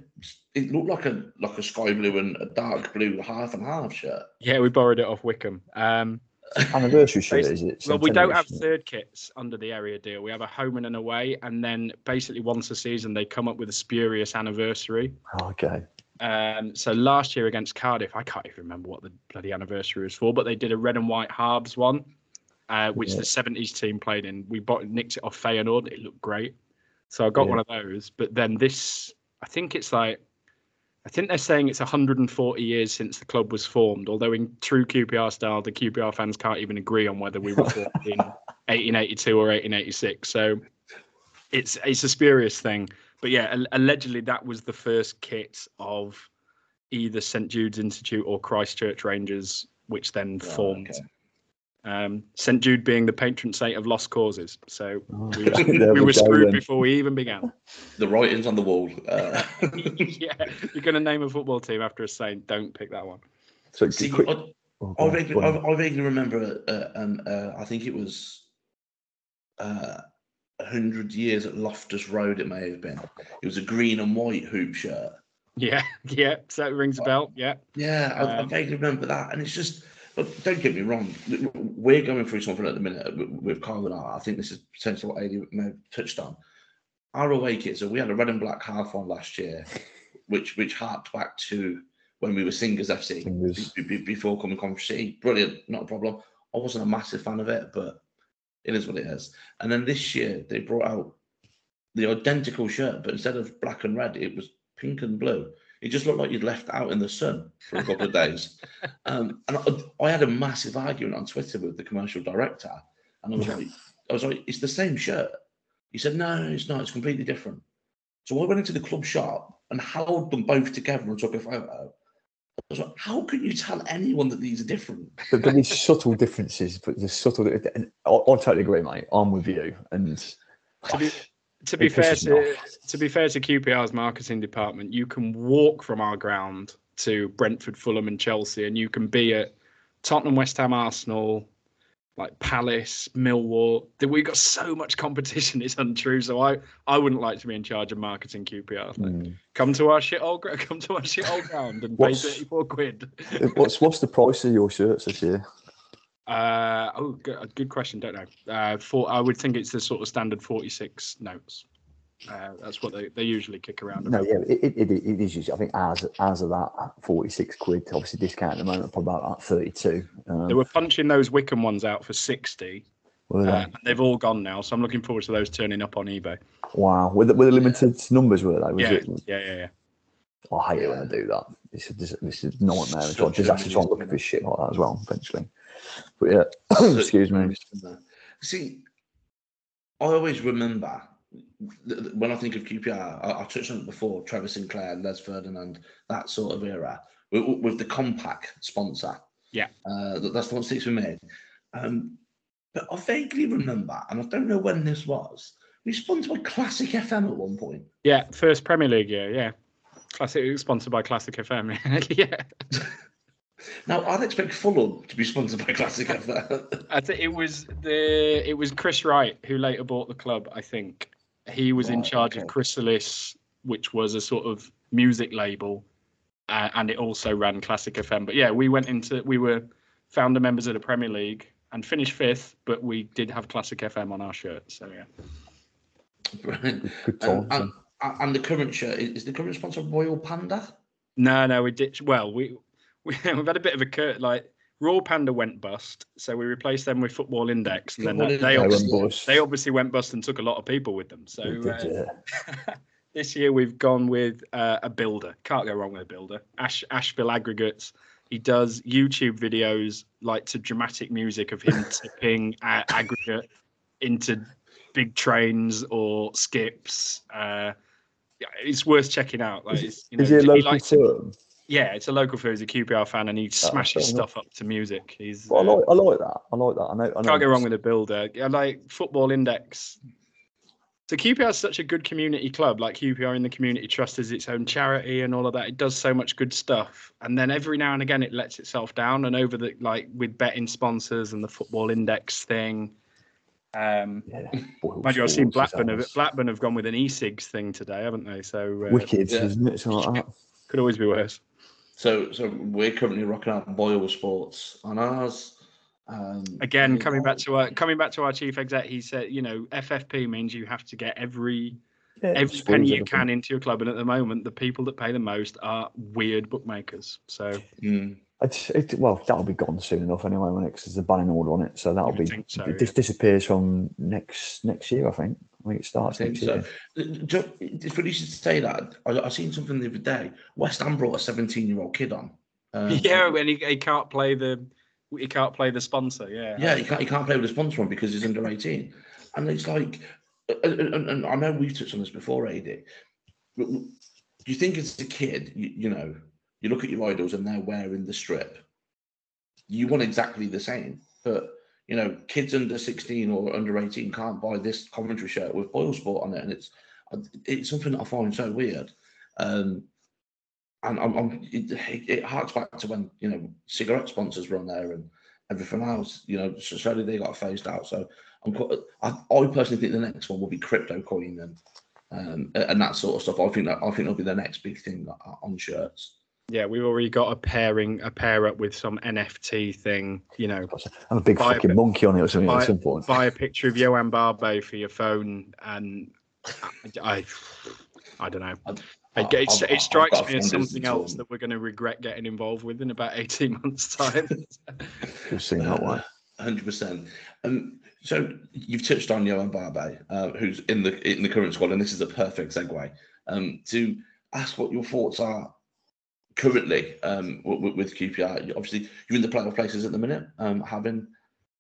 It looked like a like a sky blue and a dark blue half and half shirt. Yeah, we borrowed it off Wycombe. Um, Anniversary shirt, is it? Well, we don't have third kits under the Erreà deal. We have a home and an away, and then basically once a season they come up with a spurious anniversary. Oh, okay. Um, so last year against Cardiff, I can't even remember what the bloody anniversary was for, but they did a red and white halves one, uh, which Yeah. the '70s team played in. We bought nicked it off Feyenoord. It looked great, so I got Yeah. one of those. But then this, I think it's like, I think they're saying it's 140 years since the club was formed. Although in true QPR style, the QPR fans can't even agree on whether we were formed in 1882 or 1886. So it's it's a spurious thing. But yeah, allegedly that was the first kit of either St Jude's Institute or Christchurch Rangers, which then Oh, formed. okay. Um, St Jude being the patron saint of lost causes. So Oh, we were, we we were screwed then. before we even began. The writings on the wall. Uh, yeah, you're going to name a football team after a saint. Don't pick that one. So, see, quick, I, oh, I vaguely, I. I vaguely remember. Uh, um, uh, I think it was uh, a hundred years at Loftus Road. It may have been. It was a green and white hoop shirt. Yeah, yeah. So it rings a bell. Yeah. Yeah, I, I Um, vaguely remember that, and it's just. But don't get me wrong. We're going through something at the minute with- Carl and I. I think this is potentially what AD may have touched on. Our away kits. So we had a red and black half on last year, which which harked back to when we were Singers FC Singers. be- be- before coming Coventry City. Brilliant, not a problem. I wasn't a massive fan of it, but it is what it is. And then this year they brought out the identical shirt, but instead of black and red, it was pink and blue. It just looked like you'd left out in the sun for a couple of days. Um, and I, I had a massive argument on Twitter with the commercial director, and I was like, I was like, it's the same shirt. He said, no, no, it's not. It's completely different. So I went into the club shop and held them both together and took a photo. I was like, how can you tell anyone that these are different? But, but there's subtle differences, but there's subtle. And I, I totally agree, mate. I'm with you. And To be fair to to be fair to QPR's marketing department, you can walk from our ground to Brentford, Fulham, and Chelsea, and you can be at Tottenham, West Ham, Arsenal, like Palace, Millwall. We've got so much competition; it's untrue. So I I wouldn't like to be in charge of marketing QPR. Like, mm. Come to our shit old come to our shit old ground and pay thirty four quid. what's what's the price of your shirts this year? Uh, oh, good, good question. Don't know. Uh, for I would think it's the sort of standard forty six notes. Uh, that's what they, they usually kick around. No, about. yeah, it, it, it is. usually- I think ours ours are that forty six quid. Obviously, discount at the moment, probably about that thirty two. Um, They were punching those Wycombe ones out for 60. were They? Uh, they've all gone now. So I'm looking forward to those turning up on eBay. wow, with the, with the limited numbers, were they? Yeah, it? yeah, yeah, yeah. I hate it when I do that. This is this, is nightmare. It's like Such a disaster. So I'm looking for shit like that as well eventually. But yeah, excuse me. See, I always remember th- th- when I think of QPR, I, I touched on it before Trevor Sinclair, Les Ferdinand, that sort of era with, with the Compact sponsor. Yeah. Uh, that- that's what sticks with me. Um, but I vaguely remember, and I don't know when this was, we sponsored by Classic FM at one point. Yeah, first Premier League year. Yeah. Classic, sponsored by Classic FM. yeah. Now, I'd expect Fulham to be sponsored by Classic FM. I think it was the it was Chris Wright who later bought the club. I think he was in charge okay. of Chrysalis, which was a sort of music label, uh, and it also ran Classic FM. But yeah, we went into we were founder members of the Premier League and finished fifth, but we did have Classic FM on our shirt. So yeah, Brilliant. Good Um, times. and, and the current shirt is, is the current sponsor Royal Panda? no, no, we did well. We, we we've had a bit of a curt like. Royal Panda went bust, so we replaced them with Football Index, and then that, they They obviously went bust. they obviously went bust and took a lot of people with them. So did, uh, yeah. this year we've gone with uh, a builder. Can't go wrong with a builder. Ash, Ashville Aggregates. He does YouTube videos like to dramatic music of him tipping uh, aggregate into big trains or skips. Uh, yeah, it's worth checking out. Like, it's, you know, Is he a local likes firm? Yeah, it's a local firm. He's a QPR fan, and he smashes fair enough. stuff up to music. He's Well, I uh, like I like that. I like that. I know. I know can't go wrong with a builder. Yeah, like Football Index. So QPR is such a good community club. Like QPR in the community trust is its own charity and all of that. It does so much good stuff, and then every now and again it lets itself down. And over the like with betting sponsors and the Football Index thing. Um, Yeah. mind you, I've seen Blackburn have, Blackburn have gone with an e-cigs thing today, haven't they? So uh, Wicked, Yeah. isn't it? Something like that. could always be worse. So, so we're currently rocking out Boyle Sports on ours. Um, Again, coming back to our coming back to our chief exec, he said, you know, FFP means you have to get every Yeah, every penny you can into your club, and at the moment, the people that pay the most are weird bookmakers. So Mm, It's, it, well, that'll be gone soon enough anyway, when because there's a banning order on it, so that'll would be. think so, it dis- disappears from next next year, I think. I think it starts think next so. year. It's funny you should say that. I, I seen something the other day. West Ham brought a 17 year old kid on. Um, yeah, when he, he can't play the he can't play the sponsor. Yeah, Yeah, he can't, he can't play with the sponsor on because he's under 18. And it's like, and, and- and I know we've touched on this before, AD. but Do you think as a kid, you, you know, you look at your idols and they're wearing the strip, you want exactly the same. But, you know, kids under 16 or under 18 can't buy this commentary shirt with Boyle Sport on it. And it's it's something that I find so weird. Um, and I'm, I'm it, it harks back to when you know cigarette sponsors were on there and everything else. You know, so slowly they got phased out. So I'm quite. I, I personally think the next one will be crypto coin and um, and that sort of stuff. I think that I think it'll be the next big thing on shirts. Yeah. We've already got a pairing a pair up with some NFT thing. You know, And a big Buy a fucking bit- monkey on it or something buy- at some point. buy a picture of Yoann Barbet for your phone, and I, I don't know. I've- It, I've- it's- I've- it strikes me as something else that we're going to regret getting involved with in about 18 months' time. We've seen that one. Hundred percent. Um, so you've touched on Yoann Barbet, uh, who's in the in the current squad, and this is a perfect segue um, to ask what your thoughts are currently um, with, with QPR. Obviously, you're in the playoff places at the minute, um, having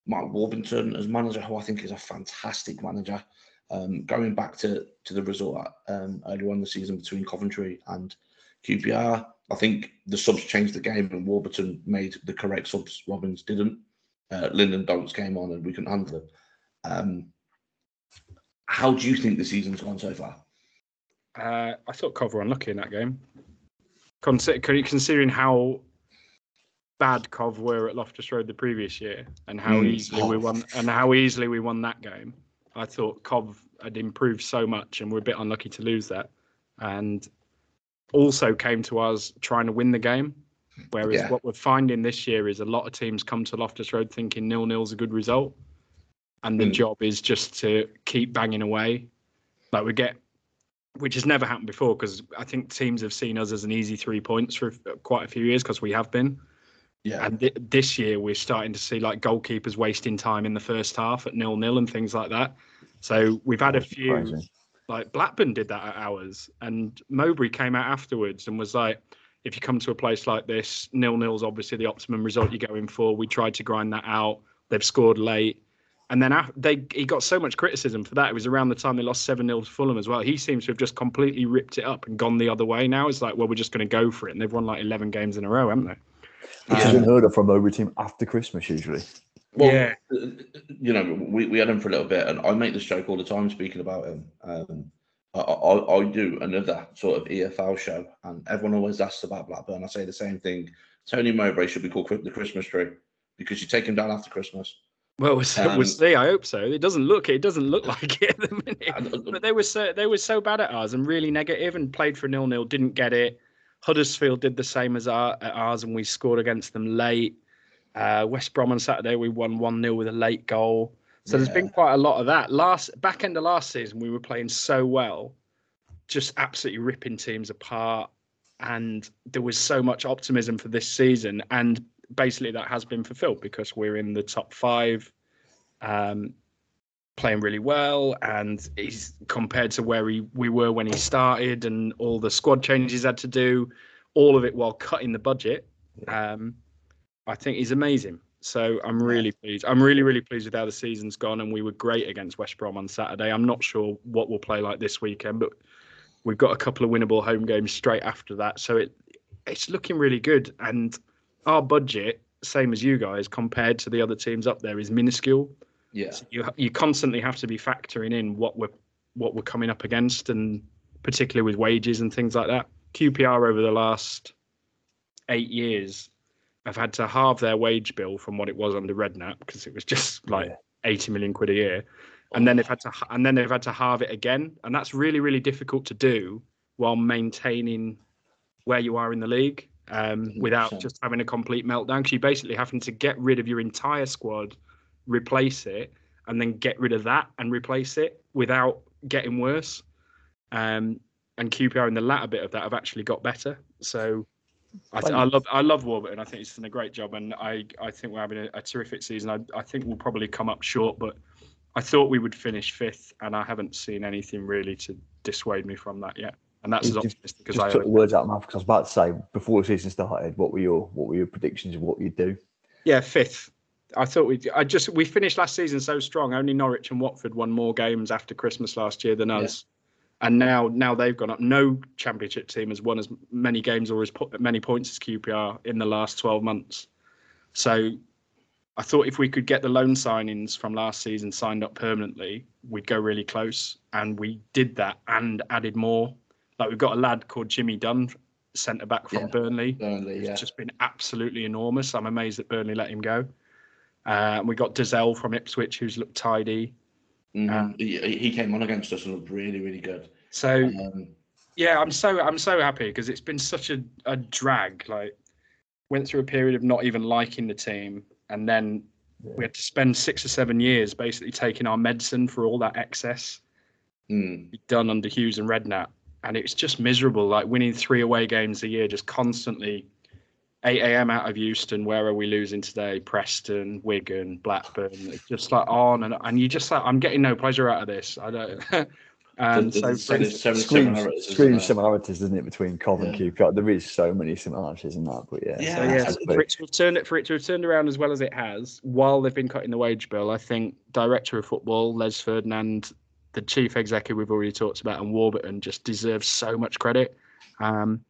Mark Warburton as manager, who I think is a fantastic manager. Um, going back to to the result um, earlier on the season between Coventry and QPR, I think the subs changed the game, and Warburton made the correct subs. Robins didn't. Uh, Lyndon Dykes came on, and we couldn't handle them. Um, how do you think the season's gone so far? Uh, I thought Cov were unlucky in that game. Consider, considering how bad Cov were at Loftus Road the previous year, and how Mm. easily we won, and how easily we won that game, I thought Cov had improved so much, and we're a bit unlucky to lose that. And also came to us trying to win the game. Whereas Yeah. what we're finding this year is a lot of teams come to Loftus Road thinking nil nil's a good result, and the Mm. job is just to keep banging away. Like we get which has never happened before because I think teams have seen us as an easy three points for quite a few years because we have been. Yeah, And th- this year we're starting to see like goalkeepers wasting time in the first half at nil nil and things like that. So we've had a few like Blackburn did that at ours, and Mowbray came out afterwards and was like, if you come to a place like this, nil nil's obviously the optimum result you're going for. We tried to grind that out. They've scored late. And then af- they he got so much criticism for that. It was around the time they lost 7 0 to Fulham as well. He seems to have just completely ripped it up and gone the other way now. It's like, well, we're just going to go for it. And they've won like 11 games in a row, haven't they? Which is Yeah. unheard of from Mowbray team after Christmas usually. Well, Yeah. you know, we, we had him for a little bit, and I make this joke all the time speaking about him. Um, I, I, I do another sort of EFL show, and everyone always asks about Blackburn. I say the same thing. Tony Mowbray should be called the Christmas tree because you take him down after Christmas. Well, we'll, see- Um, see. I hope so. It doesn't look it doesn't look like it at the minute. But they were so they were so bad at ours and really negative and played for nil nil, didn't get it. Huddersfield did the same as our, at ours and we scored against them late. Uh, West Brom on Saturday we won one 0 with a late goal. So there's been quite a lot of that. Last back end of last season we were playing so well, just absolutely ripping teams apart, and there was so much optimism for this season, and basically that has been fulfilled because we're in the top five. Um, playing really well. And he's compared to where he, we were when he started and all the squad changes had to do all of it while cutting the budget um, i think he's amazing. So i'm really pleased. I'm really really pleased with how the season's gone. And we were great against west brom on saturday. I'm not sure what we'll play like this weekend but we've got a couple of winnable home games straight after that. So it it's looking really good. And our budget same as you guys compared to the other teams up there is minuscule yeah, so you you constantly have to be factoring in what we're what we're coming up against, and particularly with wages and things like that. QPR over the last eight years have had to halve their wage bill from what it was under Redknapp because it was just like Yeah. eighty million quid a year, and then they've had to and then they've had to halve it again, and that's really really difficult to do while maintaining where you are in the league. Um, without 100%. just having a complete meltdown. Because you're basically having to get rid of your entire squad, replace it, and then get rid of that and replace it without getting worse. Um, and QPR in the latter bit of that have actually got better. So I, th- I love I love Warburton. I think he's done a great job, and I, I think we're having a, a terrific season. I, I think we'll probably come up short, but I thought we would finish fifth, and I haven't seen anything really to dissuade me from that yet. And that's as Just- optimistic as I took the words out of my mouth because I was about to say before the season started, what were your what were your predictions of what you'd do? Yeah, fifth. I thought we. I just we finished last season so strong. Only Norwich and Watford won more games after Christmas last year than Yeah. us, and now now they've gone up. No Championship team has won as many games or as po- many points as QPR in the last twelve months. So, I thought if we could get the loan signings from last season signed up permanently, we'd go really close, and we did that and added more. Like we've got a lad called Jimmy Dunne, centre back from Yeah. Burnley. Burnley, It's yeah. just been absolutely enormous. I'm amazed that Burnley let him go. Uh, we got Dozzell from Ipswich, who's looked tidy. Mhm. Um, he, he came on against us and looked really, really good. So Um, yeah, I'm so I'm so happy because it's been such a, a drag. Like went through a period of not even liking the team, and then we had to spend six or seven years basically taking our medicine for all that excess mm, done under Hughes and Redknapp, and it's just miserable. Like winning three away games a year, just constantly. 8 a.m. out of Euston. Where are we losing today? Preston, Wigan, Blackburn. It's just like on and and you just like I'm getting no pleasure out of this. I don't. um, there's- so there's so many- instance- so many Screams, similarities, isn't similarities, doesn't it, between Cov and Yeah. QPR? There is so many similarities in that, but yeah. Yeah, So yeah, absolutely. for it to have turned it for it to have turned around as well as it has, while they've been cutting the wage bill, I think director of football Les Ferdinand, the chief executive we've already talked about, and Warburton just deserves so much credit. Um,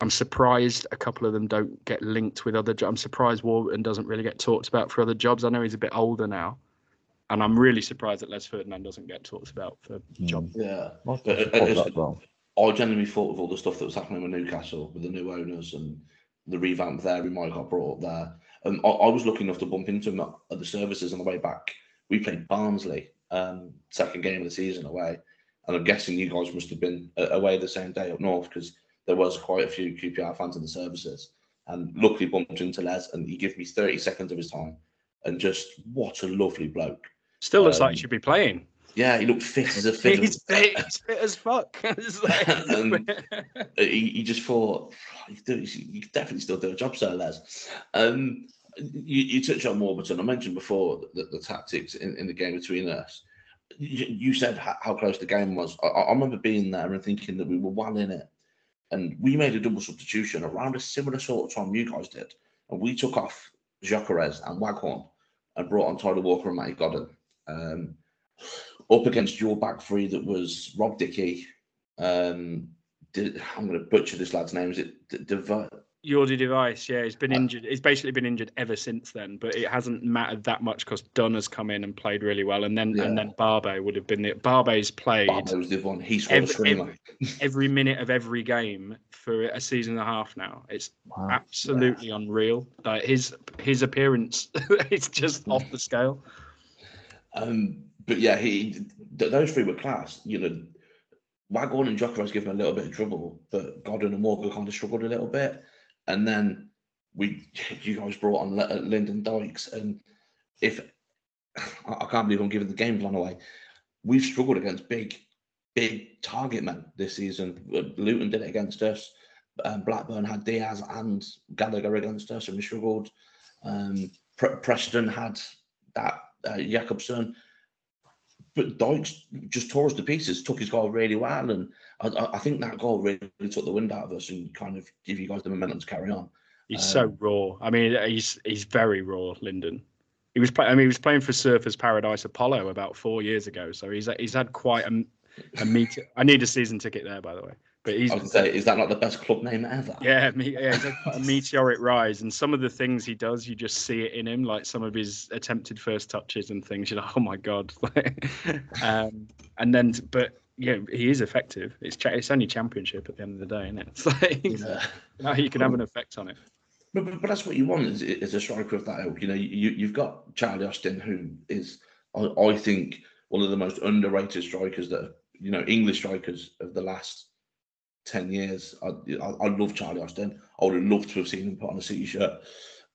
I'm surprised a couple of them don't get linked with other. jobs. I'm surprised Warburton doesn't really get talked about for other jobs. I know he's a bit older now, and I'm really surprised that Les Ferdinand doesn't get talked about for jobs. Yeah. Well, But, uh, Cov it's- that well. I genuinely thought with all the stuff that was happening with Newcastle, with the new owners and the revamp there, we might have got brought up there. Um, I, I was lucky enough to bump into him at, at the services on the way back. We played Barnsley, um, second game of the season away. And I'm guessing you guys must have been uh, away the same day up north because there was quite a few QPR fans in the services. And luckily bumped into Les and he gave me 30 seconds of his time. And just what a lovely bloke. Still looks like Um, he should be playing. Yeah, he looked fit as a fiddle. He's fit, he's fit as fuck. Um, he, he just thought you, do, you could definitely still do a job, Sir Les. Um, you, you touched on Warburton. I mentioned before the, the tactics in, in the game between us. You, you said how, close the game was. I, I remember being there and thinking that we were well in it, and we made a double substitution around a similar sort of time you guys did, and we took off Jacques and Waghorn and brought on Tyler Walker and Matty Godden. Um, up against your back three that was Rob Dickie, um, did, I'm going to butcher this lad's name. Is it D- Jordy de Wijs, yeah, he's been Uh, injured. He's basically been injured ever since then, but it hasn't mattered that much because Dunne has come in and played really well, and then Yeah. and then Barbet would have been the Barbet's played the one. He scored a Every- every minute of every game for a season and a half now. It's Wow. absolutely unreal. Like his his appearance, it's just off the scale. Um, but yeah, he th- those three were class. You know, Waghorn and Jocko was given a little bit of trouble, but Godwin and Walker kind of struggled a little bit. And then we, you guys brought on L- Lyndon Dykes, and if I I can't believe I'm giving the game plan away, we've struggled against big, big target men this season. Uh, Luton did it against us. Um, Blackburn had Diaz and Gallagher against us, and we struggled. Um, Pre- Preston had that uh, Jakobsen. But Dykes just tore us to pieces, took his goal really well, and I, I think that goal really took the wind out of us and kind of give you guys the momentum to carry on. He's so Um, raw. I mean, he's he's very raw, Lyndon. He was play, I mean, he was playing for Surfers Paradise Apollo about four years ago, so he's he's had quite a, a meet. I need a season ticket there, by the way. But he's I was say, is that not the best club name ever? yeah, me, yeah, a meteoric rise, and some of the things he does, you just see it in him, like some of his attempted first touches and things. You're like, oh my god. um, and then, but yeah, he is effective. It's cha- it's only championship at the end of the day, isn't it? It's like Yeah. now you can have an effect on it. But, but, but that's what you want is, is a striker of that ilk. You know, you, you've got Charlie Austin, who is, I, I think, one of the most underrated strikers that, you know, English strikers of the last ten years. I, I, I love Charlie Austin. I would have loved to have seen him put on a City shirt.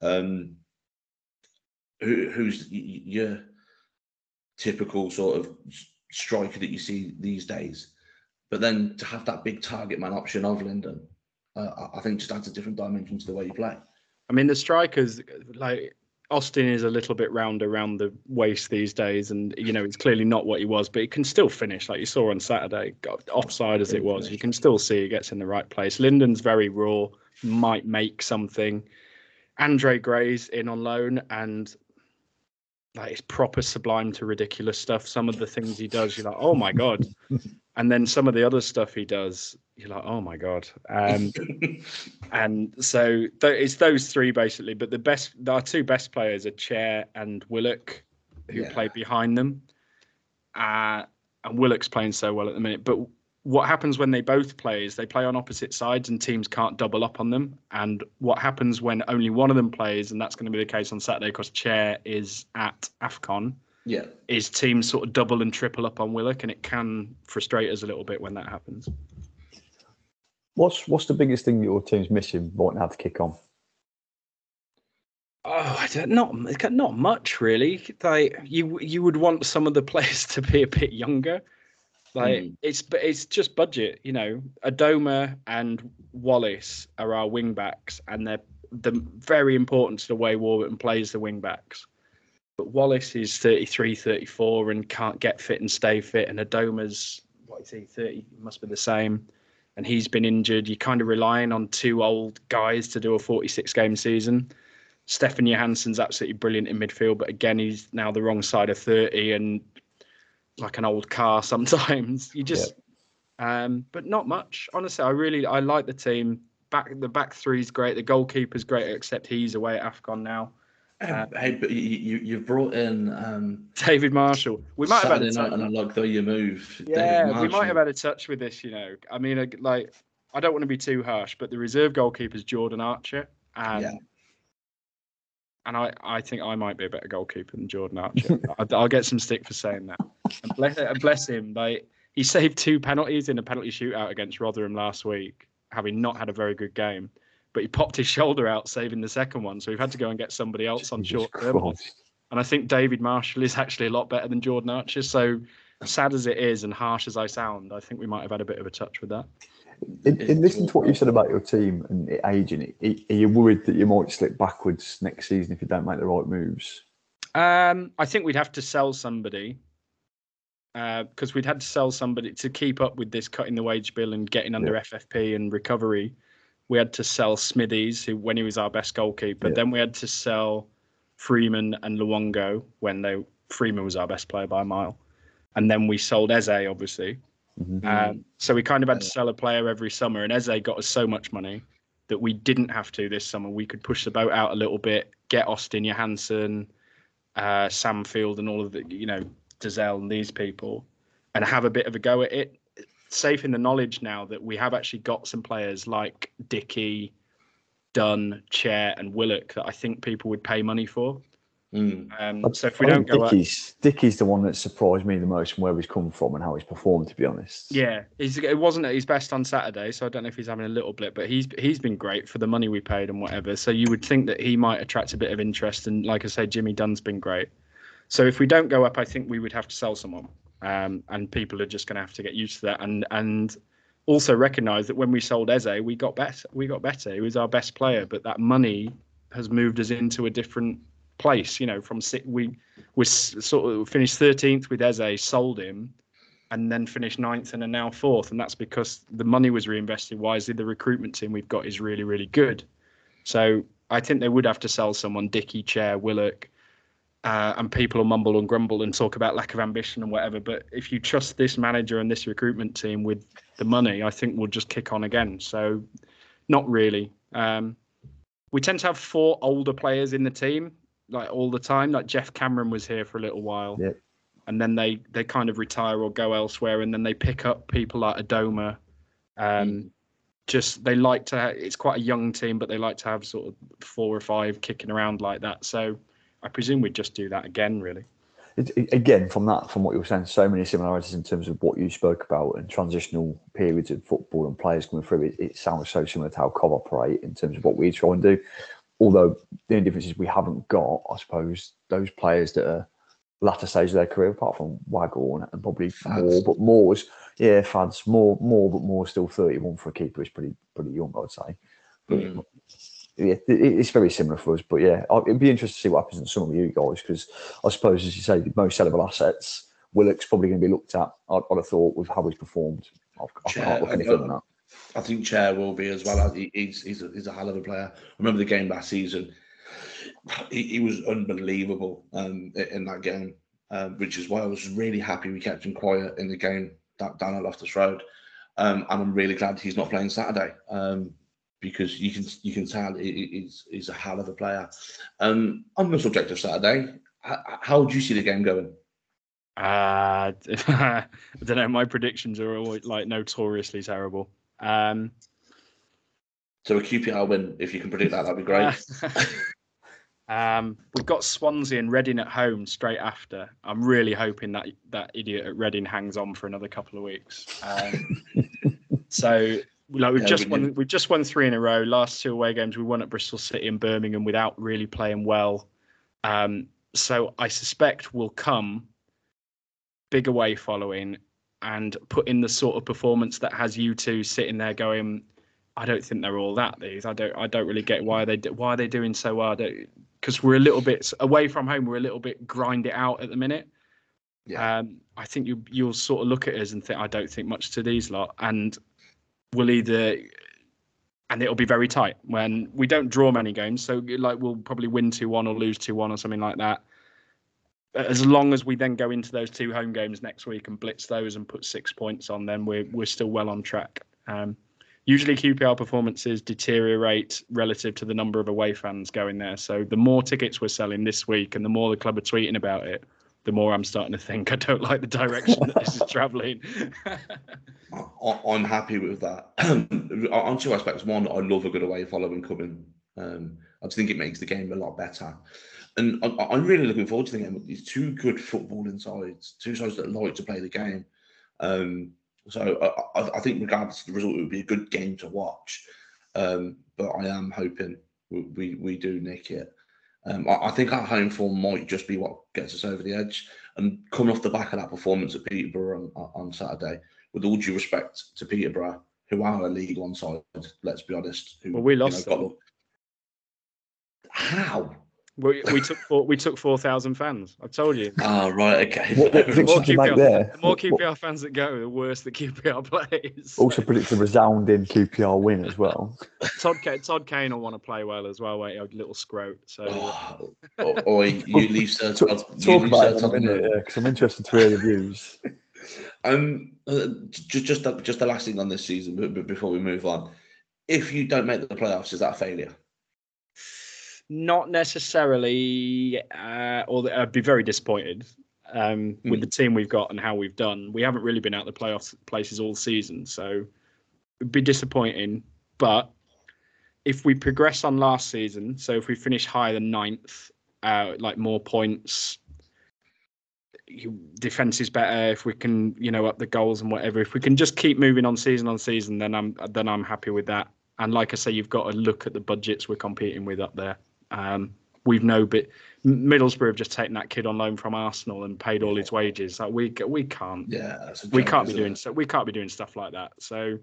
Um, who, who's your typical sort of striker that you see these days? But then to have that big target man option of Lyndon, uh, I think just adds a different dimension to the way you play. I mean, the strikers like Austin is a little bit round around the waist these days, and you know it's clearly not what he was, but he can still finish like you saw on Saturday, offside as it was. You can still see he gets in the right place. Lyndon's very raw, might make something. Andre Gray's in on loan, and like it's proper sublime to ridiculous stuff. Some of the things he does, you're like, oh my god, and then some of the other stuff he does, you're like, oh my god. Um, and so th- it's those three basically. But the best, our two best players are Chair and Willock, who yeah. play behind them. Uh, and Willock's playing so well at the minute. But what happens when they both play is they play on opposite sides and teams can't double up on them. And what happens when only one of them plays, and that's going to be the case on Saturday because Chair is at AFCON yeah, is teams sort of double and triple up on Willock, and it can frustrate us a little bit when that happens. What's what's the biggest thing your team's missing? Won't have to kick on. Oh, I don't, not not much really. Like you, you would want some of the players to be a bit younger. Like mm. it's it's just budget, you know. Adomah and Wallace are our wing backs, and they're the very important to the way Warburton plays the wing backs. But Wallace is 33, 34 and can't get fit and stay fit. And Adomah's, what is he, 30? Must be the same. And he's been injured. You're kind of relying on two old guys to do a 46 game season. Stefan Johansen's absolutely brilliant in midfield, but again, he's now the wrong side of 30 and like an old car sometimes. You just, yeah. um, but not much. Honestly, I really, I like the team. Back the back three is great. The goalkeeper's great, except he's away at Afcon now. Uh, hey, but you, you have brought in um, David Marshall. We might Saturday have had a touch. night on though you move. Yeah, we might have had a touch with this. You know, I mean, like I don't want to be too harsh, but the reserve goalkeeper is Jordan Archer, and yeah. and I I think I might be a better goalkeeper than Jordan Archer. I, will get some stick for saying that. And bless, and bless him, like he saved two penalties in a penalty shootout against Rotherham last week, having not had a very good game but he popped his shoulder out saving the second one. So we've had to go and get somebody else on Jesus short term. And I think David Marshall is actually a lot better than Jordan Archer. So sad as it is and harsh as I sound, I think we might have had a bit of a touch with that. In, in listening to what you said about your team and aging, are you worried that you might slip backwards next season if you don't make the right moves? Um, I think we'd have to sell somebody because uh, we'd had to sell somebody to keep up with this cutting the wage bill and getting under yeah. FFP and recovery we had to sell Smithies, who when he was our best goalkeeper. Yeah. Then we had to sell Freeman and Luongo when they Freeman was our best player by a mile, and then we sold Eze, obviously. Mm-hmm. Um, so we kind of had to sell a player every summer, and Eze got us so much money that we didn't have to this summer. We could push the boat out a little bit, get Austin Johansen, uh, Sam Field, and all of the you know Dozzell and these people, and have a bit of a go at it safe in the knowledge now that we have actually got some players like Dickie, Dunne, Chair, and Willock that I think people would pay money for. Mm. Um, so if we don't go, Dickie's, Dickie's the one that surprised me the most from where he's come from and how he's performed. To be honest, yeah, it wasn't at his best on Saturday, so I don't know if he's having a little blip, but he's he's been great for the money we paid and whatever. So you would think that he might attract a bit of interest, and like I say, Jimmy Dunne's been great. So if we don't go up, I think we would have to sell someone um, and people are just going to have to get used to that and and also recognize that when we sold Eze, we got better. We got better. He was our best player, but that money has moved us into a different place. You know, from we we sort of finished 13th with Eze, sold him, and then finished ninth and are now fourth. And that's because the money was reinvested wisely. The recruitment team we've got is really, really good. So I think they would have to sell someone, Dickie, Chair, Willock, uh, and people will mumble and grumble and talk about lack of ambition and whatever. But if you trust this manager and this recruitment team with the money, I think we'll just kick on again. So, not really. Um, we tend to have four older players in the team, like all the time. Like Geoff Cameron was here for a little while, yeah. and then they they kind of retire or go elsewhere, and then they pick up people like Adomah. Um, mm. Just they like to. It's quite a young team, but they like to have sort of four or five kicking around like that. So I presume we'd just do that again, really. it, it- again, from that, from what you were saying, so many similarities in terms of what you spoke about and transitional periods of football and players coming through. It, it sounds so similar to how Cov operate in terms of what we try and do. Although the only difference is we haven't got, I suppose, those players that are latter stage of their career, apart from Waghorn and probably Fads. more, but Moore's, yeah, Fads, more, more, but more still 31 for a keeper is pretty, pretty young, I'd say. But Mm. Yeah, it's very similar for us. But yeah, it'd be interesting to see what happens in some of you guys because I suppose, as you say, the most sellable assets, Willock's probably going to be looked at. I'd, I'd have thought with how he's performed. I, I Chair, can't look I any further than that. I think Chair will be as well. He's he's a, he's a hell of a player. I remember the game last season. He, he was unbelievable um, in that game, um, which is why I was really happy we kept him quiet in the game that down at Loftus Road. Um, and I'm really glad he's not playing Saturday um, because you can you can tell he, he- he's he's a hell of a player. Um, on the subject of Saturday, how, how do you see the game going? Uh, I don't know. My predictions are always like notoriously terrible. Um, So a QPR win, if you can predict that, that'd be great. um, we've got Swansea and Reading at home straight after. I'm really hoping that that idiot at Reading hangs on for another couple of weeks. Um, so, like we've Yeah, just we won, we've just won three in a row. Last two away games, we won at Bristol City and Birmingham without really playing well. Um, so I suspect we'll come big away following and put in the sort of performance that has you two sitting there going, I don't think they're all that. These I don't I don't really get why they do, why are they doing so well. Because we're a little bit away from home. We're a little bit grind it out at the minute. Yeah. Um, I think you you'll sort of look at us and think I don't think much to these lot, and we'll either and it'll be very tight when we don't draw many games. So like we'll probably win two one or lose two one or something like that. As long as we then go into those two home games next week and blitz those and put six points on, them, we're we're still well on track. Um, usually QPR performances deteriorate relative to the number of away fans going there. So the more tickets we're selling this week and the more the club are tweeting about it, the more I'm starting to think I don't like the direction that this is travelling. I- I'm happy with that. On two aspects. One, I love a good away following coming. Um, I just think it makes the game a lot better. And I- I'm really looking forward to the game these two good footballing sides, two sides that like to play the game. Um, so I, I, I think, regardless of the result, it would be a good game to watch. Um, but I am hoping we, we, we do nick it. Um, I, I think our home form might just be what gets us over the edge. And coming off the back of that performance at Peterborough on, on Saturday, with all due respect to Peterborough, who are a League One side, let's be honest. Who, Well, we you know, lost got them. How? We, we took four, we took four thousand fans. I've told you. Ah, right, okay. What, what The more did make QPR there? The more What- what- fans that go, the worse the QPR plays. also predicts a resounding QPR win as well. Todd Kane, Todd Kane will want to play well as well. Wait, a little scrote. So Oh, oh, oi, you leave Sir Talk, you talk leave about Sir it in a minute, alone. yeah, because I'm interested to hear the views. Um, uh, just just the, just the last thing on this season, but, but before we move on, if you don't make the playoffs, is that a failure? Not necessarily, uh, or I'd be very disappointed um, with Mm. the team we've got and how we've done. We haven't really been out the playoff places all season, so it'd be disappointing. But if we progress on last season, so if we finish higher than ninth, uh, like more points, defense is better. If we can, you know, up the goals and whatever, if we can just keep moving on season on season, then I'm then I'm happy with that. And like I say, you've got to look at the budgets we're competing with up there. Um, we've no bit. Middlesbrough have just taken that kid on loan from Arsenal and paid all his wages. Like we we can't Yeah, a we can't be doing it? so we can't be doing stuff like that. So,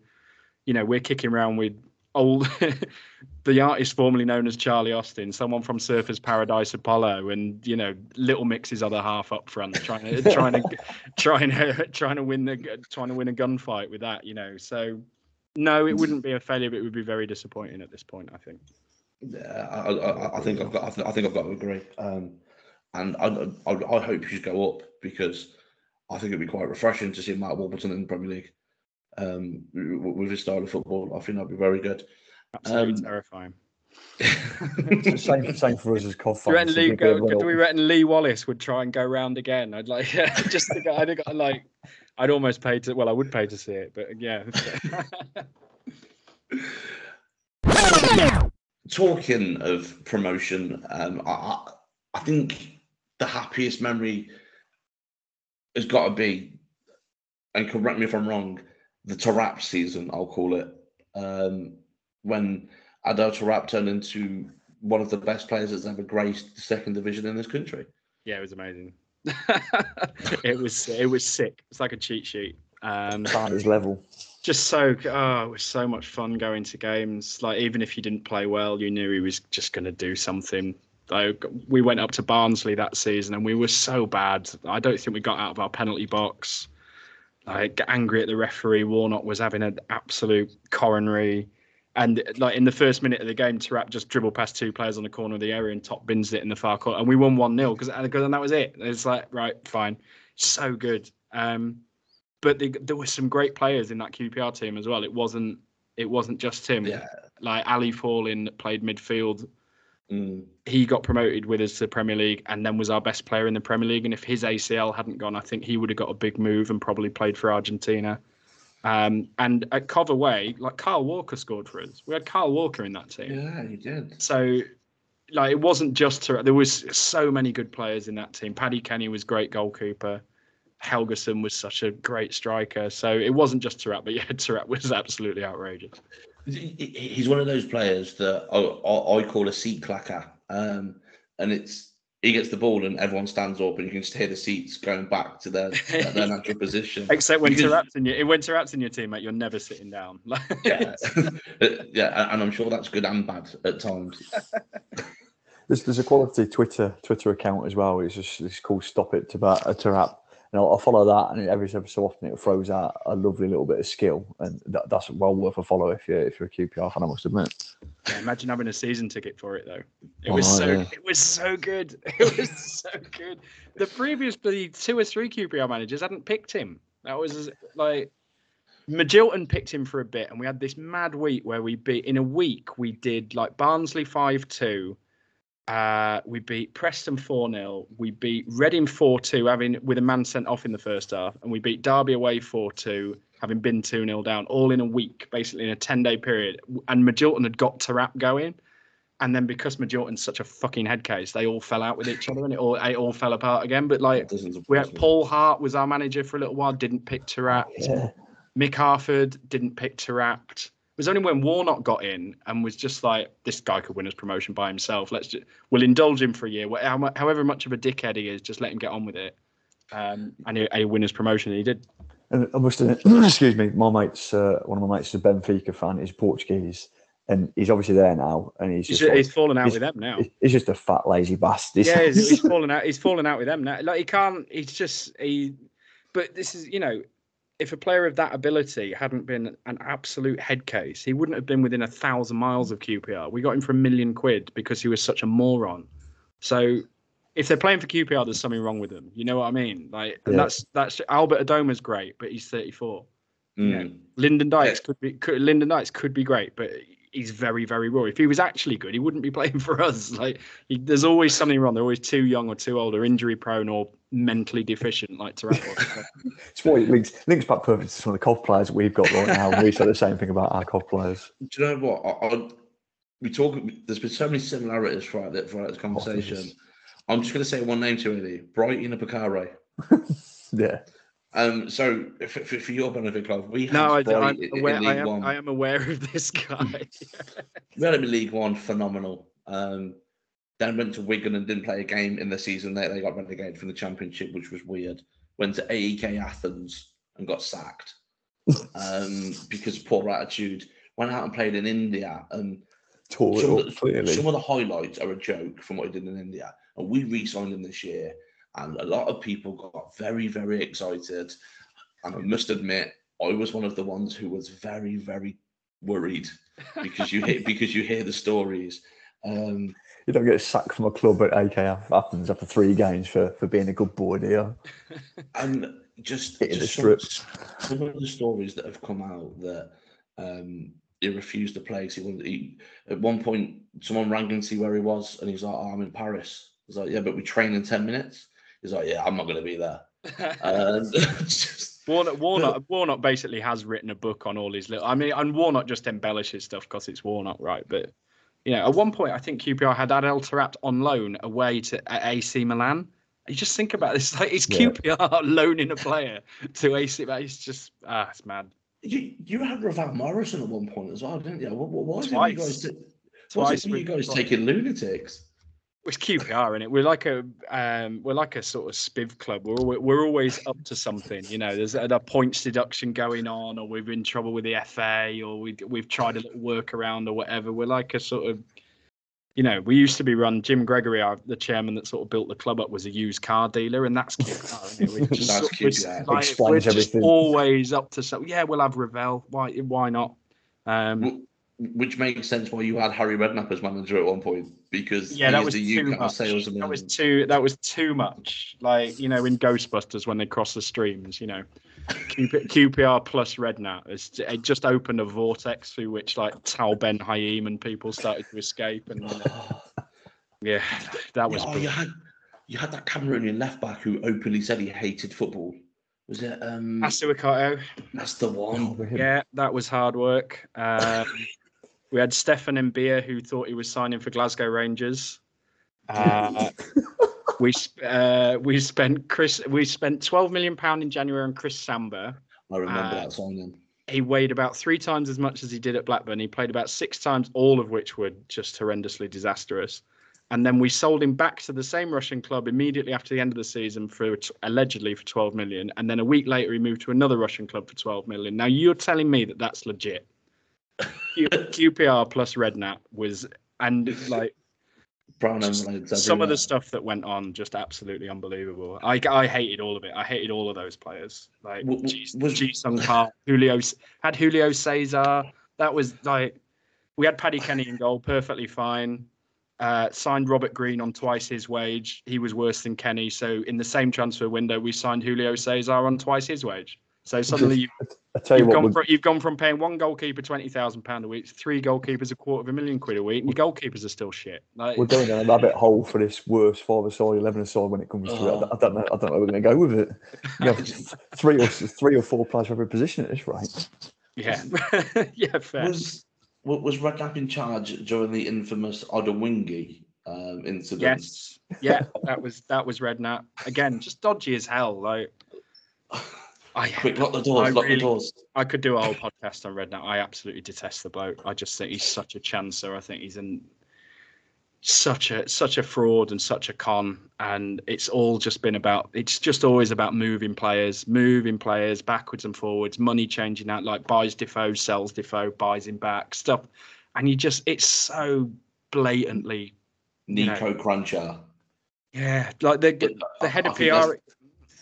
you know, we're kicking around with old the artist formerly known as Charlie Austin, someone from Surfers Paradise Apollo, and you know, Little Mix's other half up front, trying to trying to trying to trying to win the trying to win a gunfight with that. You know, so no, it wouldn't be a failure, but it would be very disappointing at this point. I think. Yeah, I, I, I think I've got. I, th- I think I've got to agree. Um, and I, I, I hope you should go up because I think it'd be quite refreshing to see Matt Warburton in the Premier League. Um, with his style of football, I think that'd be very good. Absolutely Um, terrifying. same, same for us as COD Do, you. Lee, go, do we reckon Lee Wallace would try and go round again? I'd like just the guy. I'd, got, like, I'd almost pay to. Well, I would pay to see it, but yeah. Talking of promotion, um, I, I, I think the happiest memory has got to be, and correct me if I'm wrong, the Taarabt season, I'll call it, um, when Adel Taarabt turned into one of the best players that's ever graced the second division in this country. Yeah, it was amazing. it was it was sick. It's like a cheat sheet. Um, Found his level. Just so oh, it was so much fun going to games. Like even if you didn't play well, you knew he was just going to do something. Like we went up to Barnsley that season and we were so bad. I don't think we got out of our penalty box. Like angry at the referee. Warnock was having an absolute coronary. And like in the first minute of the game, Taarabt just dribbled past two players on the corner of the area and top bins it in the far corner, and we won one 0 because and that was it. It's like right, fine, so good. Um, but the, there were some great players in that QPR team as well. It wasn't it wasn't just him. Yeah. Like Ali Faurlin played midfield. Mm. He got promoted with us to the Premier League and then was our best player in the Premier League. And if his ACL hadn't gone, I think he would have got a big move and probably played for Argentina. Um, and at Cov away, like Kyle Walker scored for us. We had Kyle Walker in that team. Yeah, he did. So, like, it wasn't just to, there was so many good players in that team. Paddy Kenny was great goalkeeper. Helguson was such a great striker. So it wasn't just Taarabt, but yeah, Taarabt was absolutely outrageous. He- he- He's one of those players that I, I, I call a seat clacker. Um, and it's he gets the ball and everyone stands up and you can just hear the seats going back to their, their, their natural position. Except when Because- Taarabt's in your when Taarabt's in your team, mate, you're never sitting down. Yeah, yeah, and I'm sure that's good and bad at times. There's, there's a quality Twitter Twitter account as well. It's just it's called Stop It to Bat to Rap. And I'll, I'll follow that, and every so often it throws out a lovely little bit of skill, and that, that's well worth a follow if you're if you're a QPR fan. I must admit. Yeah, imagine having a season ticket for it though. It Oh, was so yeah. it was so good. It was so good. The previous bloody two or three QPR managers hadn't picked him. That was like Magilton picked him for a bit, and we had this mad week where we beat in a week we did like Barnsley five two. Uh, we beat Preston 4 0. We beat Reading 4 2, having with a man sent off in the first half. And we beat Derby away 4 2, having been 2 0 down, all in a week, basically in a 10 day period. And Magilton had got Taarabt going. And then because Magilton's such a fucking head case, they all fell out with each other and it all, it all fell apart again. But like, we had. Paul Hart was our manager for a little while, didn't pick Taarabt. Yeah. Mick Harford didn't pick Taarabt. It was only when Warnock got in and was just like, this guy could win his promotion by himself. Let's just, we'll indulge him for a year. However much of a dickhead he is, just let him get on with it. Um, and he, he win his promotion. And he did. And I must admit, excuse me, my mate's uh, one of my mates is a Benfica fan. He's Portuguese, and he's obviously there now, and he's He's, just like- he's fallen out he's- with them now. he's just a fat lazy bastard. yeah, he's, he's fallen out. He's fallen out with them now. Like he can't. He's just he. But this is, you know, if a player of that ability hadn't been an absolute head case, he wouldn't have been within a thousand miles of QPR. We got him for a million quid because he was such a moron. So. If they're playing for QPR, there's something wrong with them. You know what I mean? Like, Yeah. that's that's Albert Adomah's great, but he's 34. Mm. Lyndon Dykes could be could, Lyndon Dykes could be great, but he's very very raw. If he was actually good, he wouldn't be playing for us. Like he, there's always something wrong. They're always too young or too old or injury prone or mentally deficient, like Taarabt was. It's what it links links back perfectly to some of the COV players we've got right now. We said the same thing about our COV players. Do you know what? I, I, we talk. There's been so many similarities throughout, the, throughout this conversation. Obvious. I'm just going to say one name to you, Bright Enobakhare. Yeah, Um, so for, for, for your benefit, Clive, we had no, I, I'm in, aware. in I am, One. I am aware of this guy. We had him in League One, phenomenal. Um, then went to Wigan and didn't play a game in the season. They, they got relegated from the Championship, which was weird. Went to AEK Athens and got sacked um, because of poor attitude. Went out and played in India, and tore it some, up of the, some of the highlights are a joke from what he did in India. And we re-signed him this year, and a lot of people got very, very excited. And I must admit, I was one of the ones who was very, very worried because you hear because you hear the stories. Um, You don't get sacked from a club at AEK Athens after three games for, for being a good boy, do you? and just, just some, some of the stories that have come out that um, he refused to play. 'cause he wanted, he, at one point, someone rang him to see where he was, and he's like, oh, "I'm in Paris." He's like, "Yeah, but we train in ten minutes." He's like, "Yeah, I'm not going to be there." And just, Warnock, Warnock, Warnock basically has written a book on all his little. I mean, and Warnock just embellishes stuff because it's Warnock, right? But you know, at one point, I think QPR had Adel Taarabt on loan away to at AC Milan. You just think about this. Like it's Yeah. QPR loaning a player to AC. Milan. It's just ah, it's mad. You, you had Ravel Morrison at one point as well, didn't you? What, what, why is it you guys, t- what's Twice it you guys taking lunatics? It's QPR in it. We're like a um, we're like a sort of spiv club. We're always, we're always up to something. You know, there's a, a points deduction going on, or we've been in trouble with the FA, or we we've tried a little workaround or whatever. We're like a sort of, you know, we used to be run. Jim Gregory, our, the chairman that sort of built the club up, was a used car dealer, and that's QPR. Isn't it? We're just, That's sort- we're, QPR. like, we're just always up to something. Yeah, we'll have Ravel. Why why not? Um, Which makes sense why you had Harry Redknapp as manager at one point because Yeah, that was the too UK much. salesman. That was too. That was too much. Like you know, in Ghostbusters when they cross the streams, you know, QPR plus Redknapp. It's, it just opened a vortex through which like Tal Ben Haim and people started to escape, and yeah, that was. oh, you had you had that Cameroonian left back who openly said he hated football. Was it? Um, Assou-Ekotto. that's the one. Oh, Yeah, that was hard work. Um, we had Stefan Mbia who thought he was signing for Glasgow Rangers. Uh, we uh, we spent Chris we spent 12 million pound in January on Chris Samba. I remember Uh, that song then. He weighed about three times as much as he did at Blackburn. He played about six times, all of which were just horrendously disastrous. And then we sold him back to the same Russian club immediately after the end of the season for allegedly for 12 million. And then a week later, he moved to another Russian club for 12 million. Now you're telling me that that's legit. Q- QPR plus Redknapp was, and like Brown some of the stuff that went on, just absolutely unbelievable. I, I hated all of it. I hated all of those players. Like W- was- Ji Sung Park, Julio had Julio Cesar. That was like we had Paddy Kenny in goal, perfectly fine. Uh, signed Robert Green on twice his wage. He was worse than Kenny. So in the same transfer window, we signed Julio Cesar on twice his wage. So suddenly you've, I tell you you've gone would- from you've gone from paying one goalkeeper twenty thousand pound a week, to three goalkeepers a quarter of a million quid a week, and your goalkeepers are still shit. Like, we're going down a rabbit hole for this worst five-a-side, eleven-a-side when it comes to it. I don't- I don't know. I don't know where we're going to go with it. You know, three or three or four players for every position at this rate. yeah, yeah, fair. Was wa- was Redknapp in charge during the infamous Odemwingie um, incident? Yes, yeah, that was that was Redknapp again. Just dodgy as hell. Like, I Quick, lock the doors. I lock really- the doors. I could do a whole podcast on Redknapp. I absolutely detest the bloke. I just think he's such a chancer. I think he's in such a such a fraud and such a con. And it's all just been about. It's just always about moving players, moving players backwards and forwards, money changing out. Like buys Defoe, sells Defoe, buys him back, stuff. And you just, it's so blatantly, you know, Nico Cruncher. yeah. Like the the uh, head I of PR,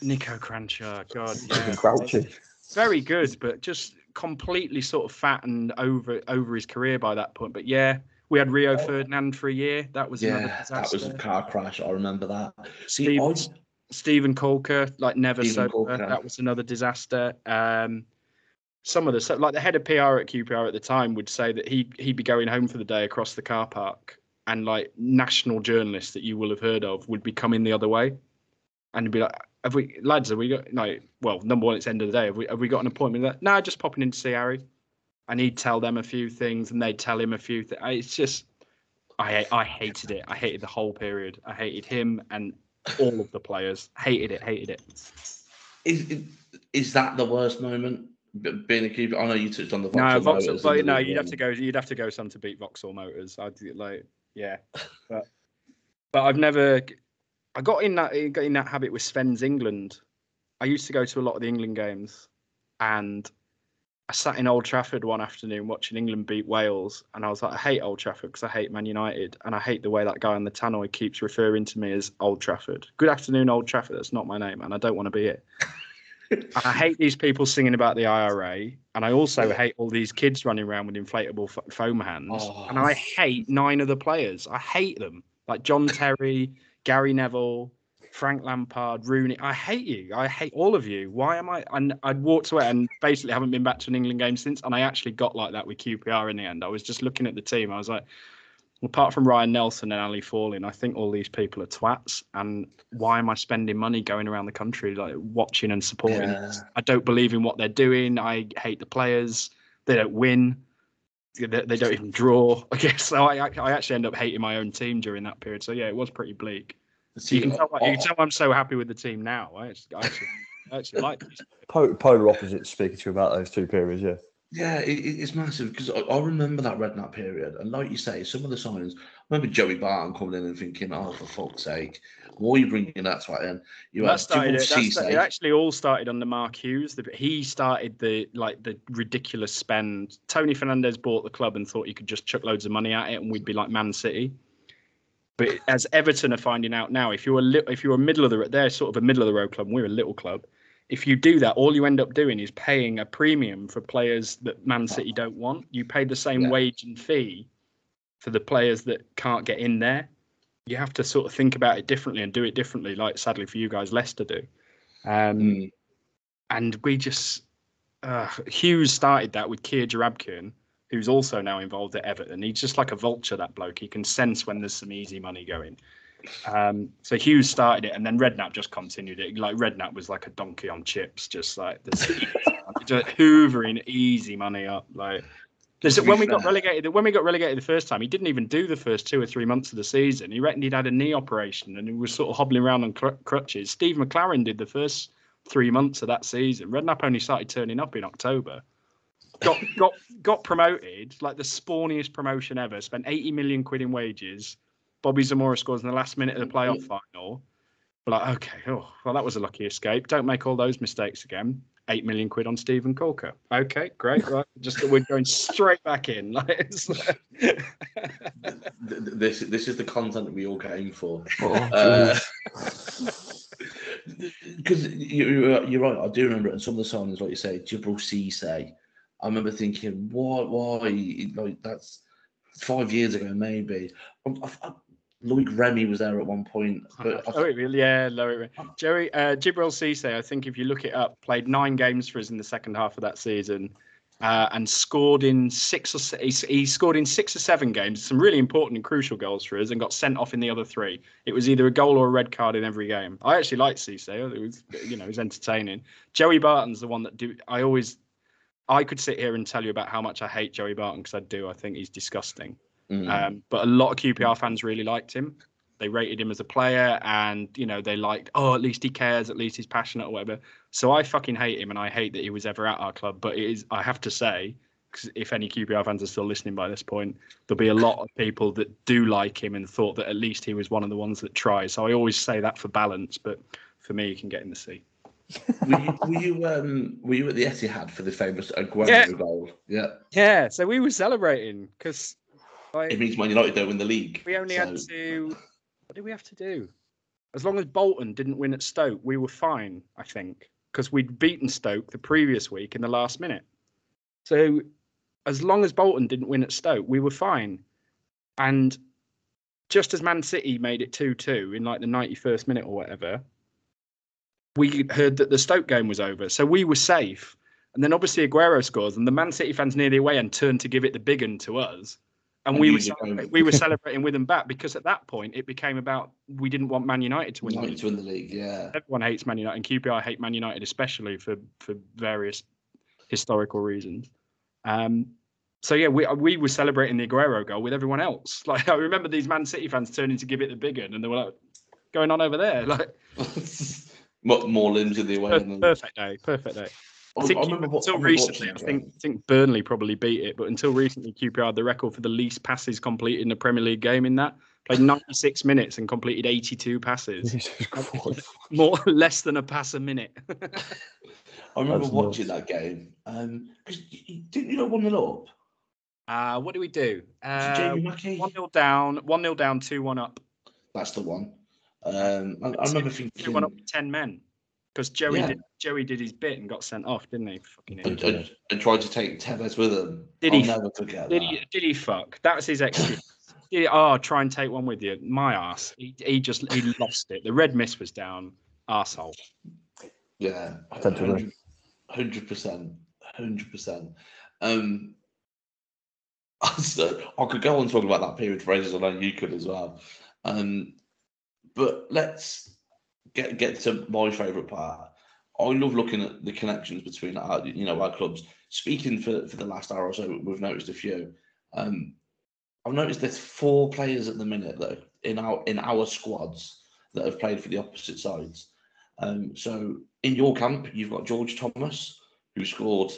Nico Crancher. God, yeah Crouchy. very good, but just completely sort of fattened over over his career by that point. But yeah, we had Rio Ferdinand for a year. That was Yeah, that was a car crash. I remember that. See, Steve- I, Stephen Caulker, like never Stephen sober. Caulker. That was another disaster. Um, some of the so like the head of PR at QPR at the time would say that he he'd be going home for the day across the car park, and like national journalists that you will have heard of would be coming the other way, and he'd be like, "Have we lads? Have we got like well number one? It's end of the day. Have we have we got an appointment? Like, no, just popping in to see Harry." And he'd tell them a few things, and they'd tell him a few things. It's just, I I hated it. I hated the whole period. I hated him and all of the players. Hated it. Hated it. is, is that the worst moment? Being a keeper, I know you touched on the No, Vauxhall Vauxhall, Motors but no, you'd have to go. You'd have to go some to beat Vauxhall Motors. I'd like, yeah, but but I've never. I got in that got in that habit with Sven's England. I used to go to a lot of the England games, and I sat in Old Trafford one afternoon watching England beat Wales, and I was like, I hate Old Trafford because I hate Man United, and I hate the way that guy on the tannoy keeps referring to me as Old Trafford. Good afternoon, Old Trafford. That's not my name, and I don't want to be it. And I hate these people singing about the IRA, and I also hate all these kids running around with inflatable f- foam hands. And I oh. hate nine of the players. I hate them, like John Terry, Gary Neville, Frank Lampard, Rooney. I hate you. I hate all of you. Why am I? And I'd walked away and basically haven't been back to an England game since. And I actually got like that with QPR in the end. I was just looking at the team. I was like, apart from Ryan Nelsen and Ali Faurlin, I think all these people are twats. And why am I spending money going around the country like watching and supporting? Yeah. I don't believe in what they're doing. I hate the players. They don't win. They, they don't even draw. I guess so. I, I actually end up hating my own team during that period. So yeah, it was pretty bleak. See, You can tell, I- you can tell I'm so happy with the team now. I actually, I actually, I actually like these. Polar opposites speaking to you about those two periods. Yeah. Yeah, it, it- it's massive because I, I remember that Redknapp period, and like you say, some of the signings. I remember Joey Barton coming in and thinking, "Oh, for fuck's sake, why are you bringing that to end?" You that started it, that it actually all started under Mark Hughes. The, he started the like the ridiculous spend. Tony Fernandes bought the club and thought he could just chuck loads of money at it and we'd be like Man City. But as Everton are finding out now, if you're a li- if you're a middle of the they're sort of a middle of the road club, and we're a little club. If you do that, all you end up doing is paying a premium for players that Man City don't want. You pay the same Yeah. wage and fee for the players that can't get in there. You have to sort of think about it differently and do it differently, like sadly for you guys, Leicester do. Um, Mm, and we just uh, Hughes started that with Kia Joorabchian, who's also now involved at Everton. He's just like a vulture, that bloke. He can sense when there's some easy money going. Um, so Hughes started it, and then Redknapp just continued it. Like Redknapp was like a donkey on chips, just like this, just hoovering easy money up. Like there's, To be when we got relegated, when we got relegated the first time, he didn't even do the first two or three months of the season. He reckoned he'd had a knee operation and he was sort of hobbling around on cr- crutches. Steve McClaren did the first three months of that season. Redknapp only started turning up in October. Got got got promoted, like the spawniest promotion ever. Spent 80 million quid in wages. Bobby Zamora scores in the last minute of the playoff final. We're like, okay, oh, well, that was a lucky escape. Don't make all those mistakes again. Eight million quid on Stephen Caulker. Okay, great. Right, just we're going straight back in. Like, like- th- th- this this is the content that we all came for. Oh, Uh. Because you, you're you're right, I do remember it. And some of the songs, like you say, Djibril Cisse, I remember thinking, why, why? Like that's five years ago, maybe. I, I, Loic Remy was there at one point, but oh, really, yeah, lower it. Joey uh, Djibril Cisse, I think if you look it up, played nine games for us in the second half of that season, uh, and scored in six or he, he scored in six or seven games, some really important and crucial goals for us, and got sent off in the other three. It was either a goal or a red card in every game. I actually liked Cisse; it was, you know, it was entertaining. Joey Barton's the one that do. I always, I could sit here and tell you about how much I hate Joey Barton because I do. I think he's disgusting. Mm. Um, but a lot of QPR fans really liked him. They rated him as a player, and you know they liked. Oh, at least he cares. At least he's passionate or whatever. So I fucking hate him, and I hate that he was ever at our club. But it is, I have to say, 'cause if any QPR fans are still listening by this point, there'll be a lot of people that do like him and thought that at least he was one of the ones that tried. So I always say that for balance, but for me, you can get in the sea. were you, were you um were you at the Etihad for the famous Aguero Yeah. goal? Yeah, Yeah. So we were celebrating because it means Man United don't win the league. We only had to. What did we have to do? As long as Bolton didn't win at Stoke, we were fine, I think, because we'd beaten Stoke the previous week in the last minute. So, as long as Bolton didn't win at Stoke, we were fine. And just as Man City made it 2 2 in like the 91st minute or whatever, we heard that the Stoke game was over. So we were safe. And then obviously Aguero scores, and the Man City fans near the away end turned to give it the big un to us. And we were, were we were celebrating with them back because at that point it became about we didn't want Man United to win the league. to win the league. Yeah, Everyone hates Man United, and QPR hate Man United especially for for various historical reasons. Um, so yeah, we we were celebrating the Aguero goal with everyone else. Like I remember these Man City fans turning to give it the big un, and they were like, "Going on over there!" Like more, more limbs in the away. per- perfect day, perfect day. I, I think I remember until I recently, I think. I think Burnley probably beat it, but until recently, QPR had the record for the least passes completed in a Premier League game. In that, played 96 minutes and completed 82 passes, Jesus Christ. more less than a pass a minute. I remember That's watching nuts. that game. Um, 'cause you- you- didn't you know one nil up? Uh, what do we do? Uh, Jamie Mackie? one 0 down, one 0 down, two one up, That's the one. Um, I, I remember two thinking, one up with ten men. Because Joey Yeah. did Joey did his bit and got sent off, didn't he? Fucking and, idiot. and, and tried to take Tevez with him. Did I'll he- never forget Did that. he? Did he fuck? That was his excuse. Did he- oh, try and take one with you. My ass. He, he just he lost it. The red mist was down. Arsehole. Yeah, I tend hundred percent, hundred percent. Um, I could go on talking about that period for ages. I know you could as well. Um, but let's get get to my favourite part. I love looking at the connections between our, you know, our clubs. Speaking for for the last hour or so, we've noticed a few. Um, I've noticed there's four players at the minute though in our in our squads that have played for the opposite sides. Um, so in your camp, you've got George Thomas, who scored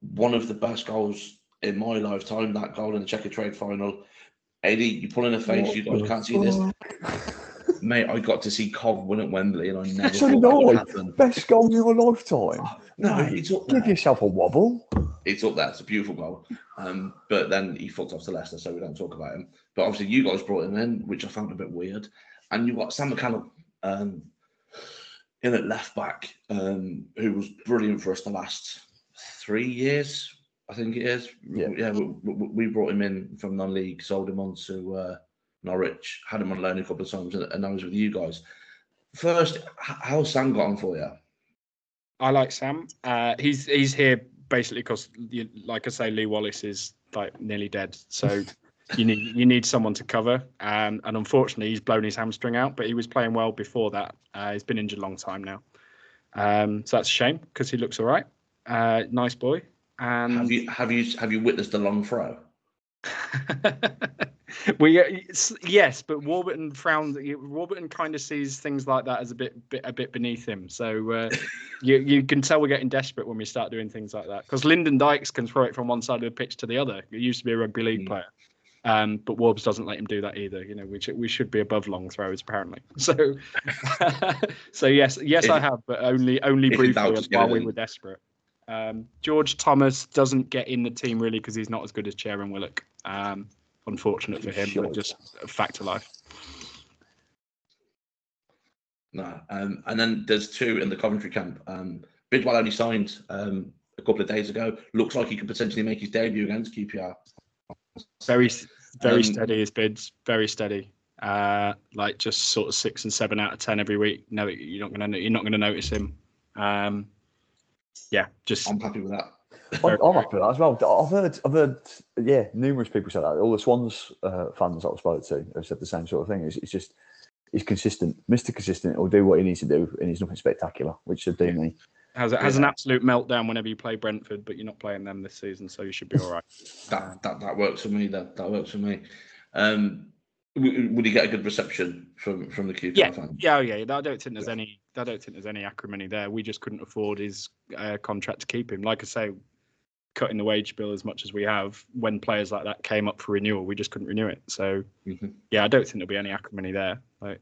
one of the best goals in my lifetime, that goal in the Checkatrade final. Eddie, you pull in a face, you guys can't see this. Mate, I got to see Cov win at Wembley and I never So thought that would happen. Best goal in your lifetime. No, it's up Give yourself a wobble. It's up there. It's a beautiful goal. Um, but then he fucked off to Leicester, so we don't talk about him. But obviously, you guys brought him in, which I found a bit weird. And you've got Sam McCallum um, in at left back, um, who was brilliant for us the last three years, I think it is. Yeah. yeah we, we- we brought him in from non league, sold him on to uh, Norwich, had him on loan a couple of times, and, I was with you guys. First, h- how's Sam got on for you? I like Sam. Uh, he's he's here basically because, like I say, Lee Wallace is like nearly dead. So you need you need someone to cover. Um, and unfortunately, he's blown his hamstring out. But he was playing well before that. Uh, he's been injured a long time now. Um, so that's a shame because he looks all right. Uh, nice boy. And Have you have you have you witnessed the long throw? we uh, yes, but Warburton frowns. Warburton kind of sees things like that as a bit, bit a bit beneath him. So uh, you you can tell we're getting desperate when we start doing things like that. Because Lyndon Dykes can throw it from one side of the pitch to the other. He used to be a rugby league Mm. player, um, but Warbs doesn't let him do that either. You know, we should, we should be above long throws apparently. So so yes, yes, I have, but only only briefly doubt, just get while we were desperate. Um, George Thomas doesn't get in the team really because he's not as good as Chairman Willock. Um, unfortunate for him, but just a fact of life. No. Um, and then there's two in the Coventry camp. Um, Bidwell only signed um, a couple of days ago. Looks like he could potentially make his debut against QPR. Very, very Um, steady his bids. Very steady. Uh, like just sort of six and seven out of ten every week. No, you're not gonna you're not gonna notice him. Um, yeah, just I'm happy with that. I'm, I'm happy with that as well. I've heard, I've heard, yeah, numerous people say that. All the Swans uh, fans I've spoken to have said the same sort of thing. It's, it's just, he's consistent, Mr. Consistent. He'll do what he needs to do, and he's nothing spectacular, which should do me. has has Yeah. an absolute meltdown whenever you play Brentford, but you're not playing them this season, so you should be all right. That that, that works for me. That that works for me. Um, w- would he get a good reception from from the QPR Yeah, fans? yeah, oh, yeah. I don't think there's any. I don't think there's any acrimony there. We just couldn't afford his uh, contract to keep him. Like I say, cutting the wage bill as much as we have, when players like that came up for renewal, we just couldn't renew it. So Mhm. yeah, I don't think there'll be any acrimony there. Like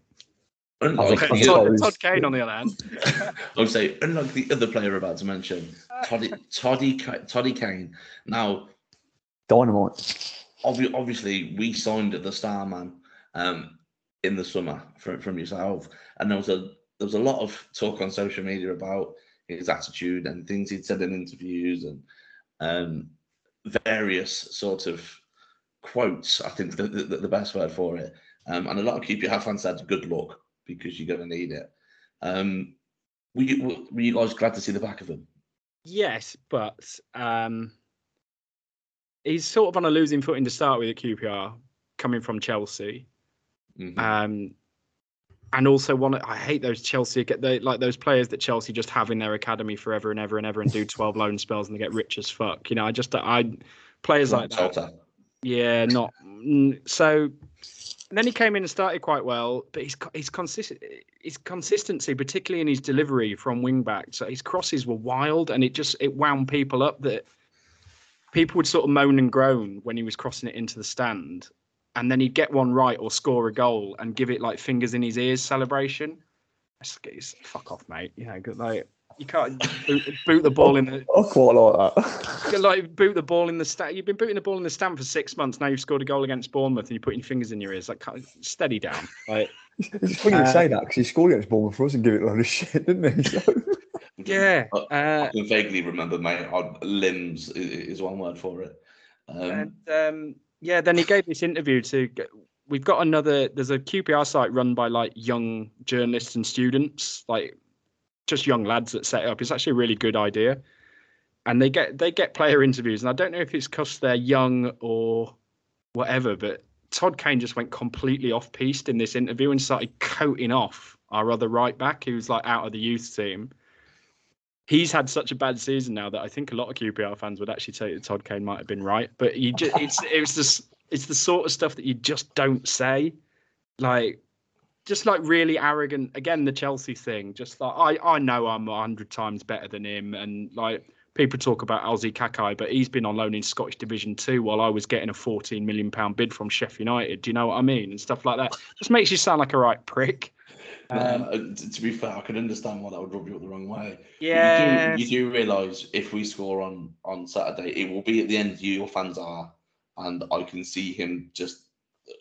Unlike think the Todd, Todd Kane, on the other hand, I would say, unlike the other player we're about to mention, Toddy Toddy Ca- Toddy Kane. Now, Dynamite. obvi- obviously, we signed the Starman um, in the summer from, from yourself, and there was a there was a lot of talk on social media about his attitude and things he'd said in interviews and um, various sort of quotes. I think the, the, the best word for it. Um, and a lot of QPR fans said, "Good luck," because you're going to need it. Um, were, you, were you guys glad to see the back of him? yes, but um, he's sort of on a losing footing to start with at QPR, coming from Chelsea. Mhm. Um, and also one, I hate those Chelsea get they like those players that Chelsea just have in their academy forever and ever and ever and do twelve loan spells and they get rich as fuck. You know, I just I players like that. Yeah, not so. And then he came in and started quite well, but his co- his consistent his consistency, particularly in his delivery from wing back, so his crosses were wild, and it just it wound people up that people would sort of moan and groan when he was crossing it into the stand, and then he'd get one right or score a goal and give it like fingers in his ears celebration. It's, it's, fuck off, mate. You know, good, like you can't boot, boot the ball in the I quite like that. you like boot the ball in the stand. You've been booting the ball in the stand for six months. Now you've scored a goal against Bournemouth, and you're putting your fingers in your ears. Like, kind of steady down. Like, it's funny Uh, you say that because he scored against Bournemouth for us and give it a lot of shit, didn't he? So, yeah. I- Uh, I can vaguely remember, mate. I- Limbs i- i- is one word for it. Um, and um, yeah, then he gave this interview to. We've got another. There's a QPR site run by like young journalists and students, like just young lads that set it up. It's actually a really good idea, and they get they get player interviews. And I don't know if it's because they're young or whatever, but Todd Kane just went completely off piste in this interview and started coating off our other right back, who's like out of the youth team. He's had such a bad season now that I think a lot of QPR fans would actually say that Todd Kane might have been right. But you just it's it was just it's the sort of stuff that you just don't say. Like just like really arrogant. Again, the Chelsea thing. Just like I, I know I'm a hundred times better than him, and like people talk about Alzi Kakay, but he's been on loan in Scottish Division Two while I was getting a 14 million pound bid from Sheffield United. Do you know what I mean? And stuff like that. Just makes you sound like a right prick. Um, Um, to be fair, I can understand why that would rub you up the wrong way. yeah, You do, you do realise if we score on on Saturday, it will be at the end. You, your fans are, and I can see him just.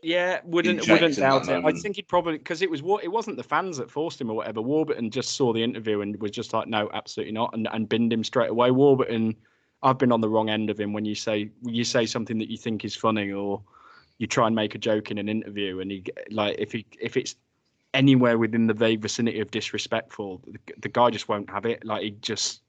Yeah, wouldn't wouldn't doubt it. I think he'd probably because it was what it wasn't the fans that forced him or whatever. Warburton just saw the interview and was just like, no, absolutely not, and and binned him straight away. Warburton, I've been on the wrong end of him when you say you say something that you think is funny or you try and make a joke in an interview and he like if he if it's anywhere within the vague vicinity of disrespectful, the, the guy just won't have it. Like he just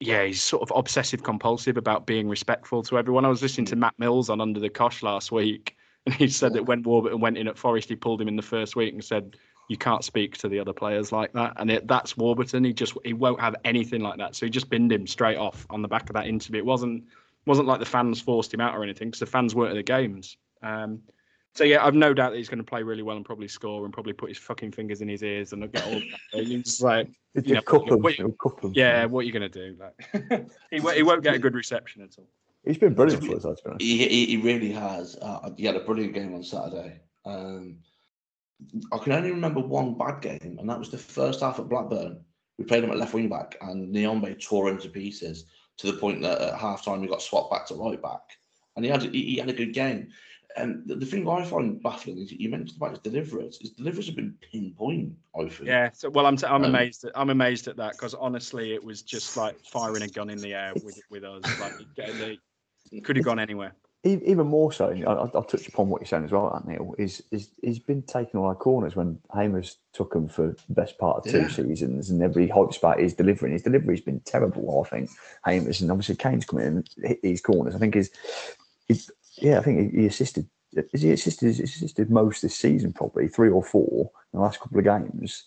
yeah, he's sort of obsessive compulsive about being respectful to everyone. I was listening to Matt Mills on Under the Cosh last week, and he said that when Warburton went in at Forest, he pulled him in the first week and said, "You can't speak to the other players like that." And it, that's Warburton. He just he won't have anything like that. So he just binned him straight off on the back of that interview. It wasn't wasn't like the fans forced him out or anything because the fans weren't at the games. Um, so yeah, I've no doubt that he's going to play really well and probably score and probably put his fucking fingers in his ears and get all. He's like, It You know, did cup him. wait- It'll cup him. yeah, what are you going to do? Like, he, won't- he won't get a good reception at all. He's been brilliant for us, though, to be honest. He, he, he really has. Uh, he had a brilliant game on Saturday. Um, I can only remember one bad game, and that was the first half at Blackburn. We played him at left wing back, and Nyambe tore him to pieces to the point that at half time he got swapped back to right back, and he had he, he had a good game. And the, the thing I find baffling is you mentioned about his deliveries. His deliveries have been pinpoint. I think. Yeah. So well, I'm t- I'm Um, amazed. At, I'm amazed at that because honestly, it was just like firing a gun in the air with with us. Like it, it could have gone anywhere. E- Even more so, I- I'll, I'll touch upon what you're saying as well, Neil. Is is he's been taking all our corners when Hamers took him for the best part of two Yeah. seasons, and every hypes about his delivery. His delivery's been terrible, I think. Hamers and obviously Kane's coming in and hit these corners. I think his, his yeah, I think he, he assisted. Is he assisted? He's assisted most this season, probably three or four in the last couple of games,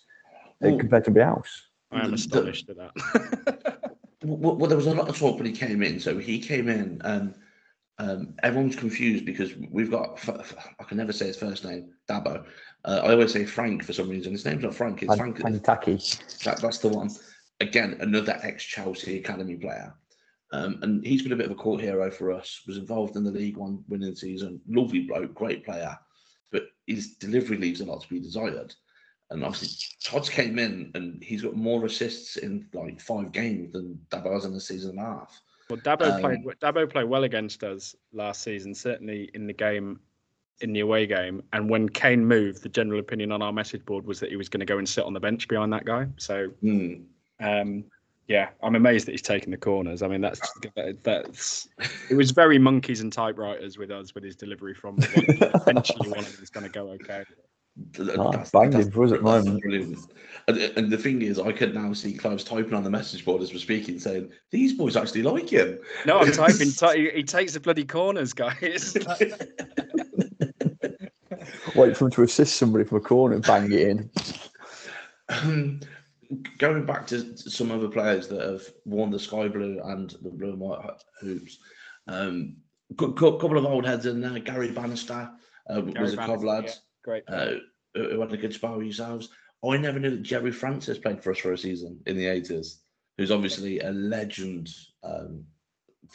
uh, Well, compared to everybody else. I am The- astonished at that. Well, well, there was a lot of talk when he came in. So he came in, and um, everyone's confused because we've got I can never say his first name, Dabo. Uh, I always say Frank for some reason. His name's not Frank. It's And, Frank. and Taki. That, that's the one. Again, another ex-Chelsea academy player, um, and he's been a bit of a court hero for us. Was involved in the League One winning season. Lovely bloke, great player, but his delivery leaves a lot to be desired. And obviously, Todd's came in and he's got more assists in like five games than Dabo has in the season and a half. Well, Dabo played. Um, Dabo played well against us last season, certainly in the game, in the away game. And when Kane moved, the general opinion on our message board was that he was going to go and sit on the bench behind that guy. So Hmm. Um, yeah, I'm amazed that he's taking the corners. I mean, that's that's it was very monkeys and typewriters with us with his delivery from eventually one of them is going to go okay. Ah, that's- banging for us at the moment. And, and the thing is, I could now see Clive's typing on the message board as we're speaking, saying these boys actually like him. No, I'm typing. Ty- he takes the bloody corners, guys. Wait for him to assist somebody from a corner and bang it in. Um, going back to some other players that have worn the sky blue and the blue and white hoops, um, cou- couple of old heads in there. Gary Bannister uh, Gary was a Bannister, club lad yeah, Great. uh, who had a good spell with yourselves. I never knew that Gerry Francis played for us for a season in the 80s, who's obviously a legend um,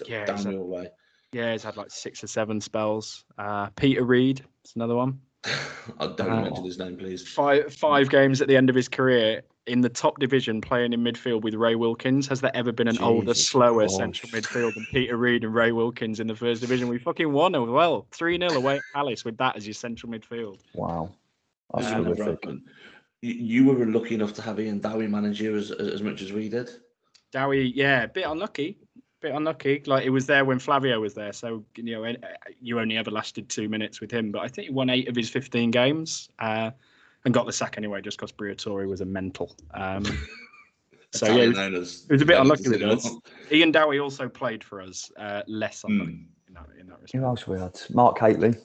Yeah, down he's your way. Yeah, he's had like six or seven spells. Uh, Peter Reid, it's another one. I don't Wow. mention his name, please. Five five games at the end of his career in the top division, playing in midfield with Ray Wilkins. Has there ever been an older, slower Christ. central midfield than Peter Reid and Ray Wilkins in the first division? We fucking won as well, three 0 away at Palace with that as your central midfield. Wow. That's Um, horrific. right, You, you were lucky enough to have Ian Dowie manage you as, as much as we did. Dowie, yeah, a bit unlucky, bit unlucky. Like it was there when Flavio was there, so you know uh, you only ever lasted two minutes with him. But I think he won eight of his fifteen games uh, and got the sack anyway, just because Briatore was a mental. Um, so yeah, it was- it was a bit unlucky with us. Ian Dowie also played for us, uh, less unlucky Hmm. in that in that Who respect. else we had? Mark Hateley.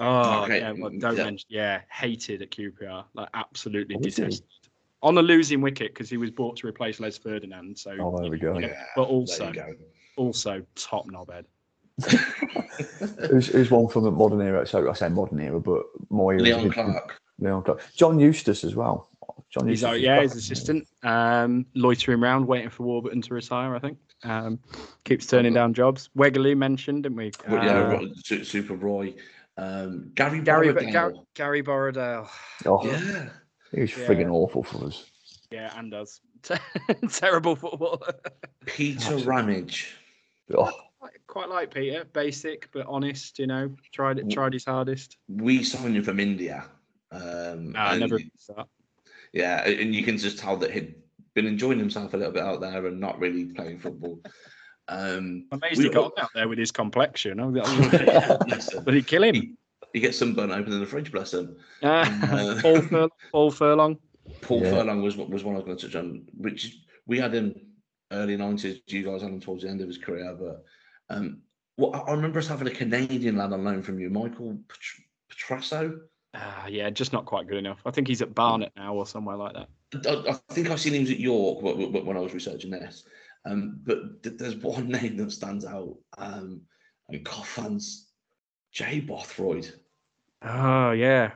Oh, Okay, yeah, well, mm, don't yeah. mention. Yeah, hated at QPR, like absolutely Oh, detested. On a losing wicket because he was bought to replace Les Ferdinand. So, Oh, there we go. Yeah. Yeah, but also- go. also top knobhead. Who's, who's one from the modern era? So I say modern era, but more. Leon did- Clarke. Leon Clarke. John Eustace as well. John He's Eustace out, yeah, his assistant, um, loitering around, waiting for Warburton to retire. I think um, keeps turning down jobs. Wegerle mentioned, didn't we? Well, yeah, Uh, Ro- Super Roy, um, Gary Gary, Borrowdale. Gary, Gary Borrowdale. Oh, Yeah, he was Yeah. frigging awful for us. Yeah, and us. terrible footballer. Peter Ramage. Oh, Quite- Quite like Peter, basic but honest. You know, tried it, tried his hardest. We signed him from India. Um, Nah, I never that. Yeah, and you can just tell that he'd been enjoying himself a little bit out there and not really playing football. Um, Amazed we- he got out there with his complexion. I was- bless. But he kill him. He, he gets sunburn open in the fridge, bless him. Uh, Paul, Furlong, Paul Furlong. Paul Yeah. Furlong was was one I was going to touch on, which we had him early nineties. You guys had him towards the end of his career, but um, well, I I remember us having a Canadian lad on loan from you, Michael Pet- Petrasso. Ah, yeah, just not quite good enough. I think he's at Barnet now or somewhere like that. I, I think I've seen him at York wh- wh- when I was researching this. Um, but th- there's one name that stands out, um, and Cough fans, Jay Bothroyd. Oh yeah,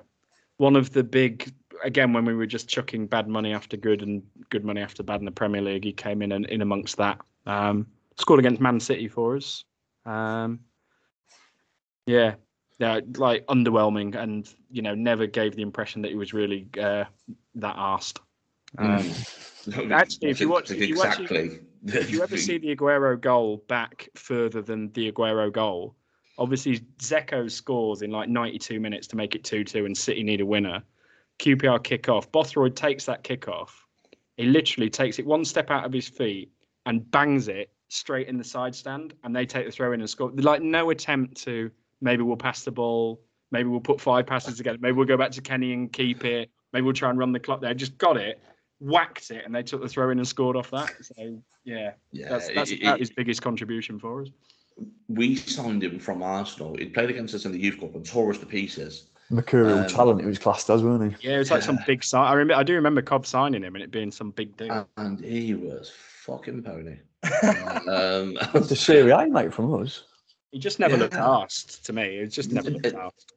one of the big again when we were just chucking bad money after good and good money after bad in the Premier League. He came in and in amongst that. Um, scored against Man City for us. Um, yeah, yeah, like underwhelming, and you know never gave the impression that he was really uh, that arsed. Um, Mm. actually, if you watch- if you watch- exactly, if you ever see the Aguero goal back further than the Aguero goal, obviously Dzeko scores in like 92 minutes to make it 2-2 and City need a winner. QPR kick off. Bothroyd takes that kick off. He literally takes it one step out of his feet and bangs it straight in the side stand and they take the throw in and score. Like no attempt to maybe we'll pass the ball, maybe we'll put five passes together, maybe we'll go back to Kenny and keep it, maybe we'll try and run the clock there. Just got it, whacked it, and they took the throw in and scored off that. So yeah. yeah, That's that's it- about it- his biggest contribution for us. we signed him from Arsenal. He played against us in the youth cup and tore us to pieces. Mercurial Um, talent, he was classed as, weren't he? Yeah, it was like some big sign. I remember, I do remember Cobb signing him and it being some big deal. And he was fucking pony. um, It's a Serie A, mate, from us. he just never looked yeah. arsed to me. He just never looked It- arsed.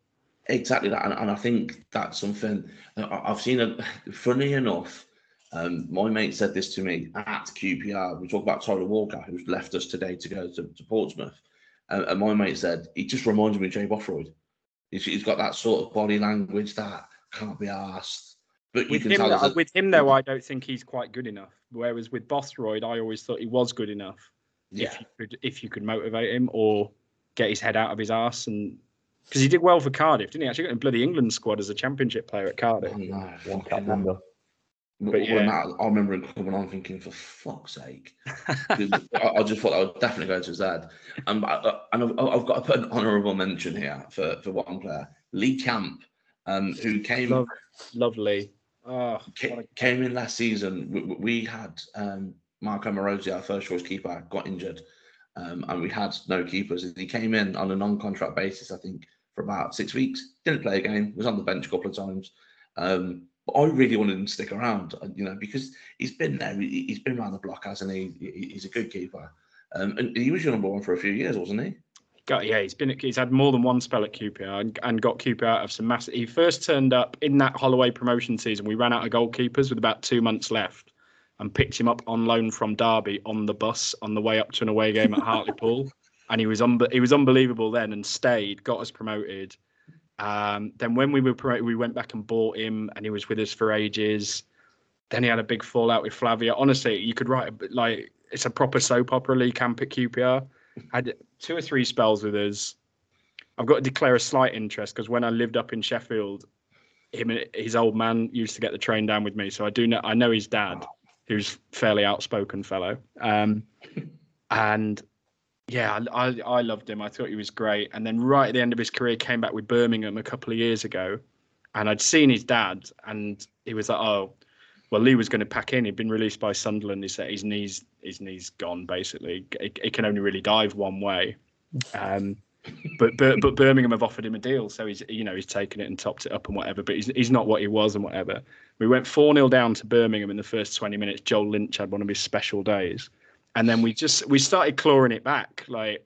Exactly that, and, and I think that's something I- I've seen. A, funny enough, um, my mate said this to me at QPR. We talk about Tyler Walker, who's left us today to go to, to Portsmouth, and, and my mate said he just reminds me of Jay Bothroyd. He's, he's got that sort of body language that can't be asked, but you With can him, tell. though- that- with him though, I don't think he's quite good enough. Whereas with Bothroyd, I always thought he was good enough. yeah, If you could, if you could motivate him or get his head out of his arse, and because he did well for Cardiff, didn't he? Actually got in bloody England squad as a Championship player at Cardiff. Oh, no, But But when yeah. that, I remember him coming on thinking, for fuck's sake. I, I just thought I would definitely go to his dad. And, I- and I've, I've got to put an honourable mention here for, for one player, Lee Camp, um, who came Love, lovely. Oh, ca- a- came in last season. We, we- we had um, Marko Marosi, our first choice keeper, got injured, um, and we had no keepers. He came in on a non-contract basis, I think, for about six weeks. Didn't play a game. Was on the bench a couple of times. Um, but I really wanted him to stick around, uh, you know, because he's been there. he- He's been around the block, hasn't he? He- He's a good keeper. Um, and he was your number one for a few years, wasn't he? Got yeah, he's been he's had more than one spell at QPR and, and got QPR out of some massive. He first turned up in that Holloway promotion season. We ran out of goalkeepers with about two months left, and picked him up on loan from Derby on the bus on the way up to an away game at Hartlepool, and he was un- he was unbelievable then and stayed, got us promoted. Um, then when we were promoted, we went back and bought him, and he was with us for ages. Then he had a big fallout with Flavio. Honestly, you could write a like it's a proper soap opera Lee Camp at QPR. Had two or three spells with us. I've got to declare a slight interest because when I lived up in Sheffield, him and his old man used to get the train down with me, so I do know I know his dad, who's fairly outspoken fellow. Um, and yeah, I, I loved him. I thought he was great. And then right at the end of his career, came back with Birmingham a couple of years ago, and I'd seen his dad, and he was like, "Oh, well, Lee was going to pack in. He'd been released by Sunderland. He said his knees his knees gone basically. It, it can only really dive one way." Um, but, but but Birmingham have offered him a deal, so he's you know he's taken it and topped it up and whatever. But he's he's not what he was and whatever. We went four 0 down to Birmingham in the first twenty minutes. Joel Lynch had one of his special days, and then we just we started clawing it back. Like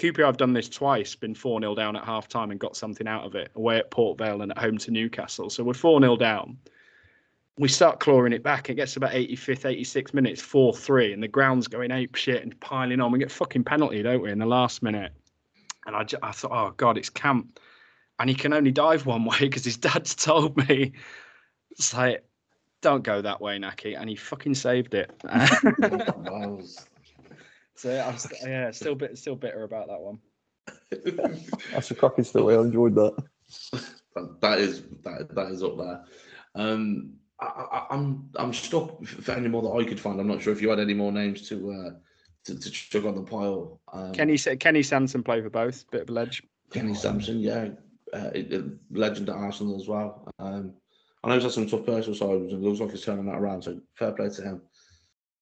QPR have done this twice, been 4 0 down at half time and got something out of it away at Port Vale and at home to Newcastle. So we're 4 0 down. We start clawing it back. It gets about 85th, 86 minutes, 4 3, and the ground's going ape shit and piling on. We get fucking penalty, don't we, in the last minute? And I, ju- I thought, oh, God, it's camp. And he can only dive one way because his dad's told me. It's like, don't go that way, Naki. And he fucking saved it. Wow. so I'm st- yeah, still bit, still bitter about that one. That's a cracking story. I enjoyed that. That- that is that that is up there. Um, I, I, I'm I'm stuck for any more that I could find. I'm not sure if you had any more names to uh, to, to chuck on the pile. Um, Kenny sa- Kenny Sansom play for both. Bit of a ledge. Kenny Sansom, yeah, uh, it- it- legend at Arsenal as well. Um, I know he's had some tough personal sides, and it looks like he's turning that around. So fair play to him.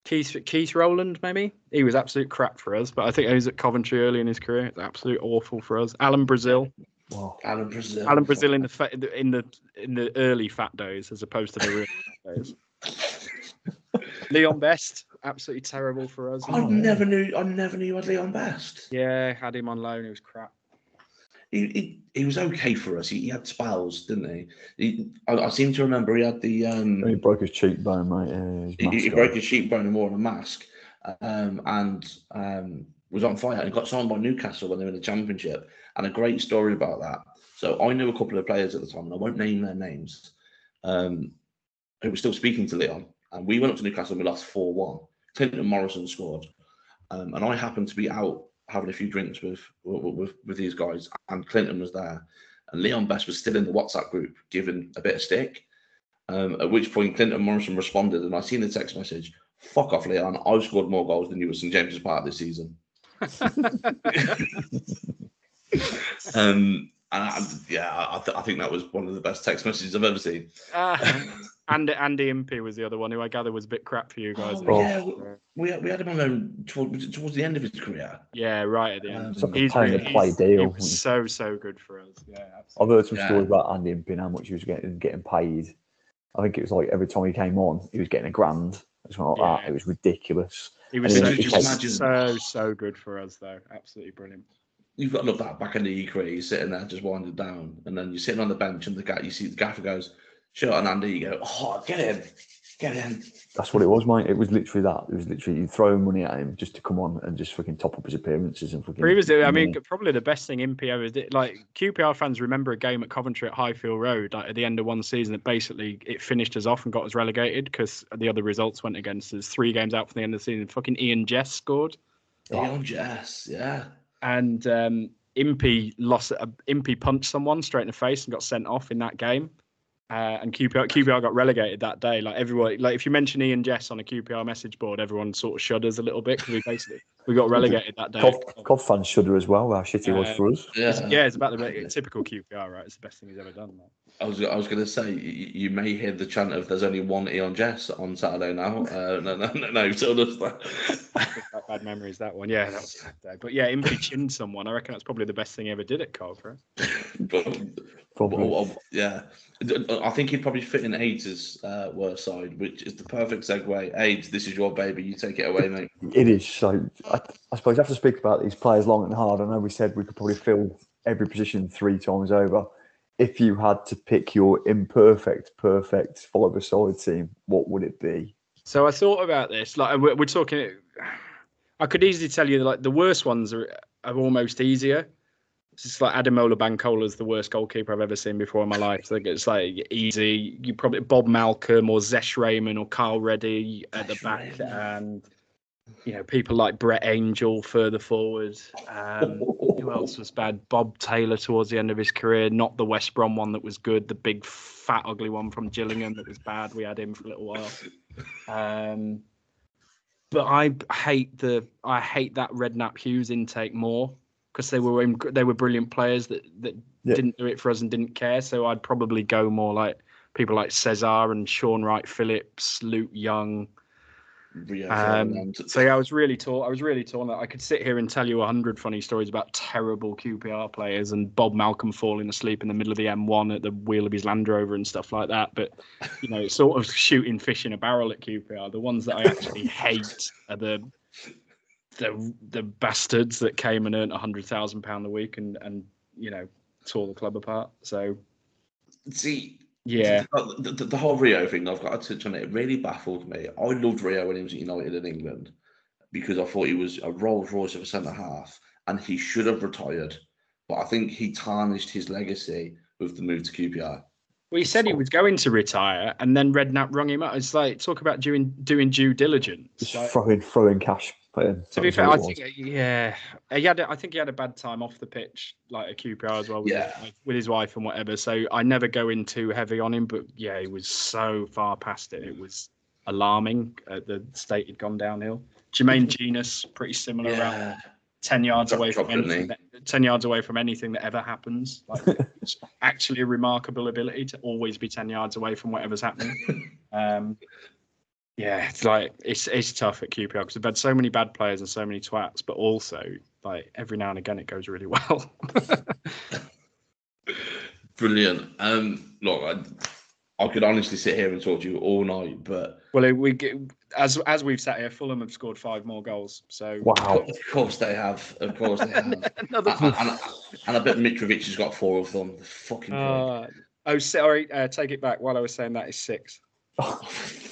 Keith Keith Rowland, maybe he was absolute crap for us, but I think he was at Coventry early in his career. It's absolute awful for us. Alan Brazil, Wow. Alan Brazil. Alan Brazil in the fa- in the in the early fat days as opposed to the real fat days. Leon Best, absolutely terrible for us. I never knew. I never knew you had Leon Best. Yeah, had him on loan. He was crap. He, he, he was okay for us. He, he had spells, didn't he? he I, I seem to remember he had the um, He broke his cheekbone, mate. Yeah, his he, he broke his cheekbone and wore a mask, um, and um, was on fire and got signed by Newcastle when they were in the Championship. And a great story about that. So I knew a couple of players at the time, and I won't name their names, um, who were still speaking to Leon. And we went up to Newcastle and we lost 4 1. Clinton Morrison scored. Um, and I happened to be out having a few drinks with, with, with, with these guys, and Clinton was there. And Leon Best was still in the WhatsApp group giving a bit of stick. Um, at which point Clinton Morrison responded, and I seen the text message fuck off, Leon. I've scored more goals than you at St James's Park this season. Um, and I, yeah, I, th- I think that was one of the best text messages I've ever seen. Ah, Andy Andy Impey was the other one who I gather was a bit crap for you guys. Oh, yeah, we, we had him on loan towards, towards the end of his career. Yeah, right at the end. Um, It's a He's really, to play he's- deal. He was so so good for us. Yeah, I've absolutely. heard some Yeah. stories about Andy Impey, and how much he was getting getting paid. I think it was like every time he came on, he was getting a grand. It was like that. It was ridiculous. He was so, then just like- imagine- so so good for us though. Absolutely brilliant. You've got to look that back in the career. You're sitting there just winding down, and then you're sitting on the bench, and the guy you see the gaffer goes, "Shut on Andy." You go, "Oh, get in, get in." That's what it was, mate. It was literally that. It was literally you throwing money at him just to come on and just fucking top up his appearances and fucking. Previously, I mean, probably the best thing Impey ever did. Like QPR fans remember a game at Coventry at Highfield Road, like at the end of one season, that basically it finished us off and got us relegated because the other results went against us. Three games out from the end of the season, fucking Ian Jess scored. Oh. Jess, yeah. and um, Impey lost. Uh, Impey punched someone straight in the face and got sent off in that game. Uh, and QPR, QPR got relegated that day. Like everyone, like if you mention Ian Jess on a QPR message board, everyone sort of shudders a little bit because we basically we got relegated that day. Cov, Cov fans shudder as well. How shit he was for us. Yeah, Yeah, it's about the typical QPR, right? It's the best thing he's ever done. Like. I was I was going to say you, you may hear the chant of "There's only one Eoin Jess" on Saturday now. Uh, no, no, no, no, you've told us that. Bad, bad memories that one. Yeah, that was bad. But yeah, Impey chinned someone. I reckon that's probably the best thing he ever did at Cov, right? but, Probably. well, well, yeah, I think he'd probably fit in AIDS' uh, worst side, which is the perfect segue. AIDS, this is your baby. You take it away, mate. It is. So I, I suppose you have to speak about these players long and hard. I know we said we could probably fill every position three times over. If you had to pick your imperfect, perfect follow the side team, what would it be? So I thought about this. Like we're, we're talking, I could easily tell you like the worst ones are, are almost easier. It's just like Ademola Bankole is the worst goalkeeper I've ever seen before in my life. So it's like easy. You probably Bob Malcolm or Zesh Rehman or Karl Ready at the Zesh back, Rehman. and you know people like Brett Angell further forward. Um, who else was bad? Bob Taylor towards the end of his career, not the West Brom one that was good, the big fat ugly one from Gillingham that was bad. We had him for a little while. Um, but I hate the I hate that Redknapp Hughes intake more because they were in, they were brilliant players that that Yeah. didn't do it for us and didn't care. So I'd probably go more like people like Cesar and Shaun Wright Phillips, Luke Young. Um, so yeah, I was really torn. I was really torn. I could sit here and tell you a hundred funny stories about terrible QPR players and Bob Malcolm falling asleep in the middle of the M1 at the wheel of his Land Rover and stuff like that. But you know, sort of shooting fish in a barrel at QPR. The ones that I actually hate are the the the bastards that came and earned a hundred thousand pound a week and and you know tore the club apart. So See, yeah, the, the, the whole Rio thing, I've got to touch on it. It really baffled me. I loved Rio when he was at United in England because I thought he was a Rolls Royce of a centre half and he should have retired. But I think he tarnished his legacy with the move to QPR. well, he said he was going to retire, and then Redknapp rung him up. It's like talk about doing doing due diligence. Just Like, throwing throwing cash. To be fair, I think yeah, he had. a- I think he had a bad time off the pitch, like at QPR as well, with, Yeah. his, with his wife and whatever. So I never go in too heavy on him, but yeah, he was so far past it. It was alarming at the state he'd gone downhill. Jermaine Genus, pretty similar around ten yards away from anything. That, ten yards away from anything that ever happens. Like it's actually a remarkable ability to always be ten yards away from whatever's happening. Um, yeah, it's like it's it's tough at QPR because we've had so many bad players and so many twats, but also like every now and again it goes really well. Brilliant. Um, look, I, I could honestly sit here and talk to you all night, but well, we get, as as we've sat here, Fulham have scored five more goals. So Wow. of course they have. Of course they have. another. and, and, and I bet Mitrovic has got four of them. The fucking. Uh, oh, sorry. Uh, take it back. While I was saying that is six,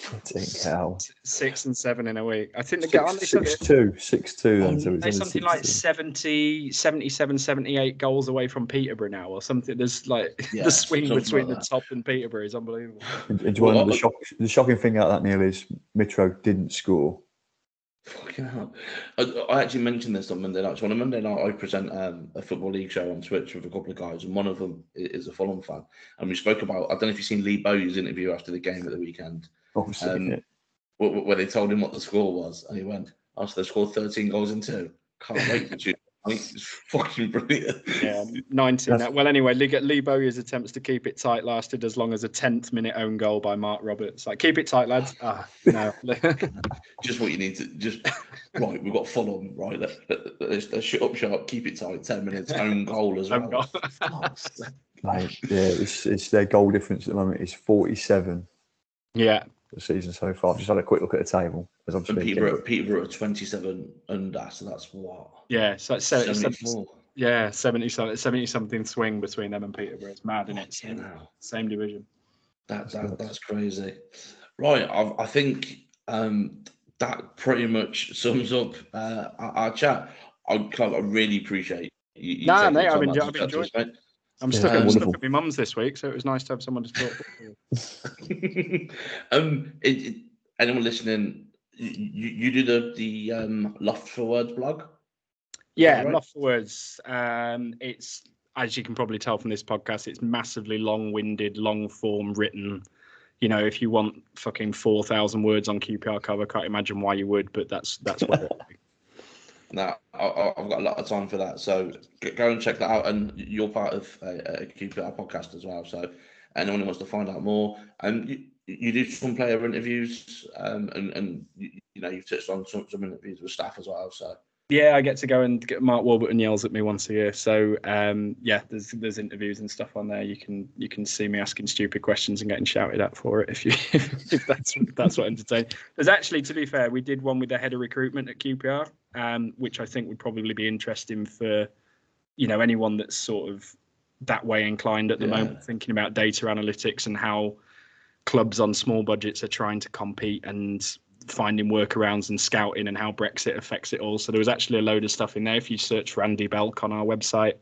Oh, hell. Six and seven in a week. I think they get on. Six, They six two, six two. Then, um, so it's There's only something like 6-2. 70, 77, 78 goals away from Peterborough now, or something. There's like Yeah, the swing between like the top and Peterborough is unbelievable. And, and do you want Well, the, shock, the shocking thing out of that, Neil, is Mitro didn't score. Fucking hell. I, I actually mentioned this on Monday night. So on a Monday night, I present um, a football league show on Twitch with a couple of guys, and one of them is a Fulham fan. And we spoke about, I don't know if you've seen Lee Bowyer's interview after the game at the weekend, Obviously, Um, where, where they told him what the score was. And he went, Oh, so they scored 13 goals in two. Can't wait for Tuesday. I think it's fucking brilliant. Yeah, 19. That's- Well, anyway, Lee, Lee Bowyer's attempts to keep it tight lasted as long as a 10th minute own goal by Marc Roberts. Like, keep it tight, lads. Ah, no. Just what you need to just right. We've got Fulham right. Let, let, let's, let's shut up shop. Keep it tight. Ten minutes. Own goal as well. Own goal. Mate, yeah, it's, it's their goal difference at the moment is 47 yeah. For the season so far. I've just had a quick look at the table as I'm And speaking. Peterborough, Peterborough are 27 under, so that's what Yeah. So it's 70, 74. yeah, 70, something- 70 something swing between them and Peterborough. It's mad, isn't it? Fucking Same, same division. That, that that's crazy. Right, I, I think um, that pretty much sums up uh, our, our chat. I, Clive, I really appreciate you. you Nah, mate, I've time enjoy- I've chat to us, mate. I'm stuck, I'm stuck at my mum's this week, so it was nice to have someone to talk to. um, it, it, anyone listening, you, you, you do the the um, Loft for Words blog. Yeah, right? Loft for Words. Um, it's as you can probably tell from this podcast, it's massively long-winded, long-form written. You know, if you want fucking four thousand words on QPR cover, can't imagine why you would, but that's that's what it Now I, I've got a lot of time for that, so go and check that out. And you're part of a, a QPR podcast as well. So anyone who wants to find out more, and you, you do some player interviews, um, and and you, you know you've touched on some, some interviews with staff as well. So Yeah, I get to go and get Mark Warburton yells at me once a year. So um, yeah, there's there's interviews and stuff on there. You can you can see me asking stupid questions and getting shouted at for it if you if that's that's what entertains. There's actually, to be fair, we did one with the head of recruitment at QPR, um, which I think would probably be interesting for you know anyone that's sort of that way inclined at the Yeah. moment, thinking about data analytics and how clubs on small budgets are trying to compete and finding workarounds and scouting and how Brexit affects it all. So there was actually a load of stuff in there. If you search for Andy Belk on our website,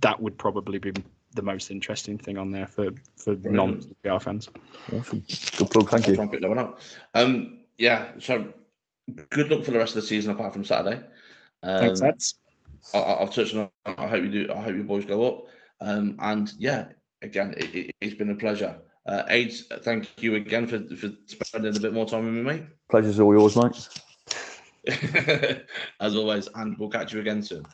that would probably be the most interesting thing on there for for non PR fans. Awesome. Good plug, thank I'll you. try and that one up. Um, yeah. So good luck for the rest of the season, apart from Saturday. Um, Thanks, lads. I, I- I've touched on. I hope you do. I hope your boys go up. Um, and yeah, again, it, it, it's been a pleasure. Uh, Aids, thank you again for, for spending a bit more time with me, mate. Pleasure's all yours, mate. mate. As always, and we'll catch you again soon.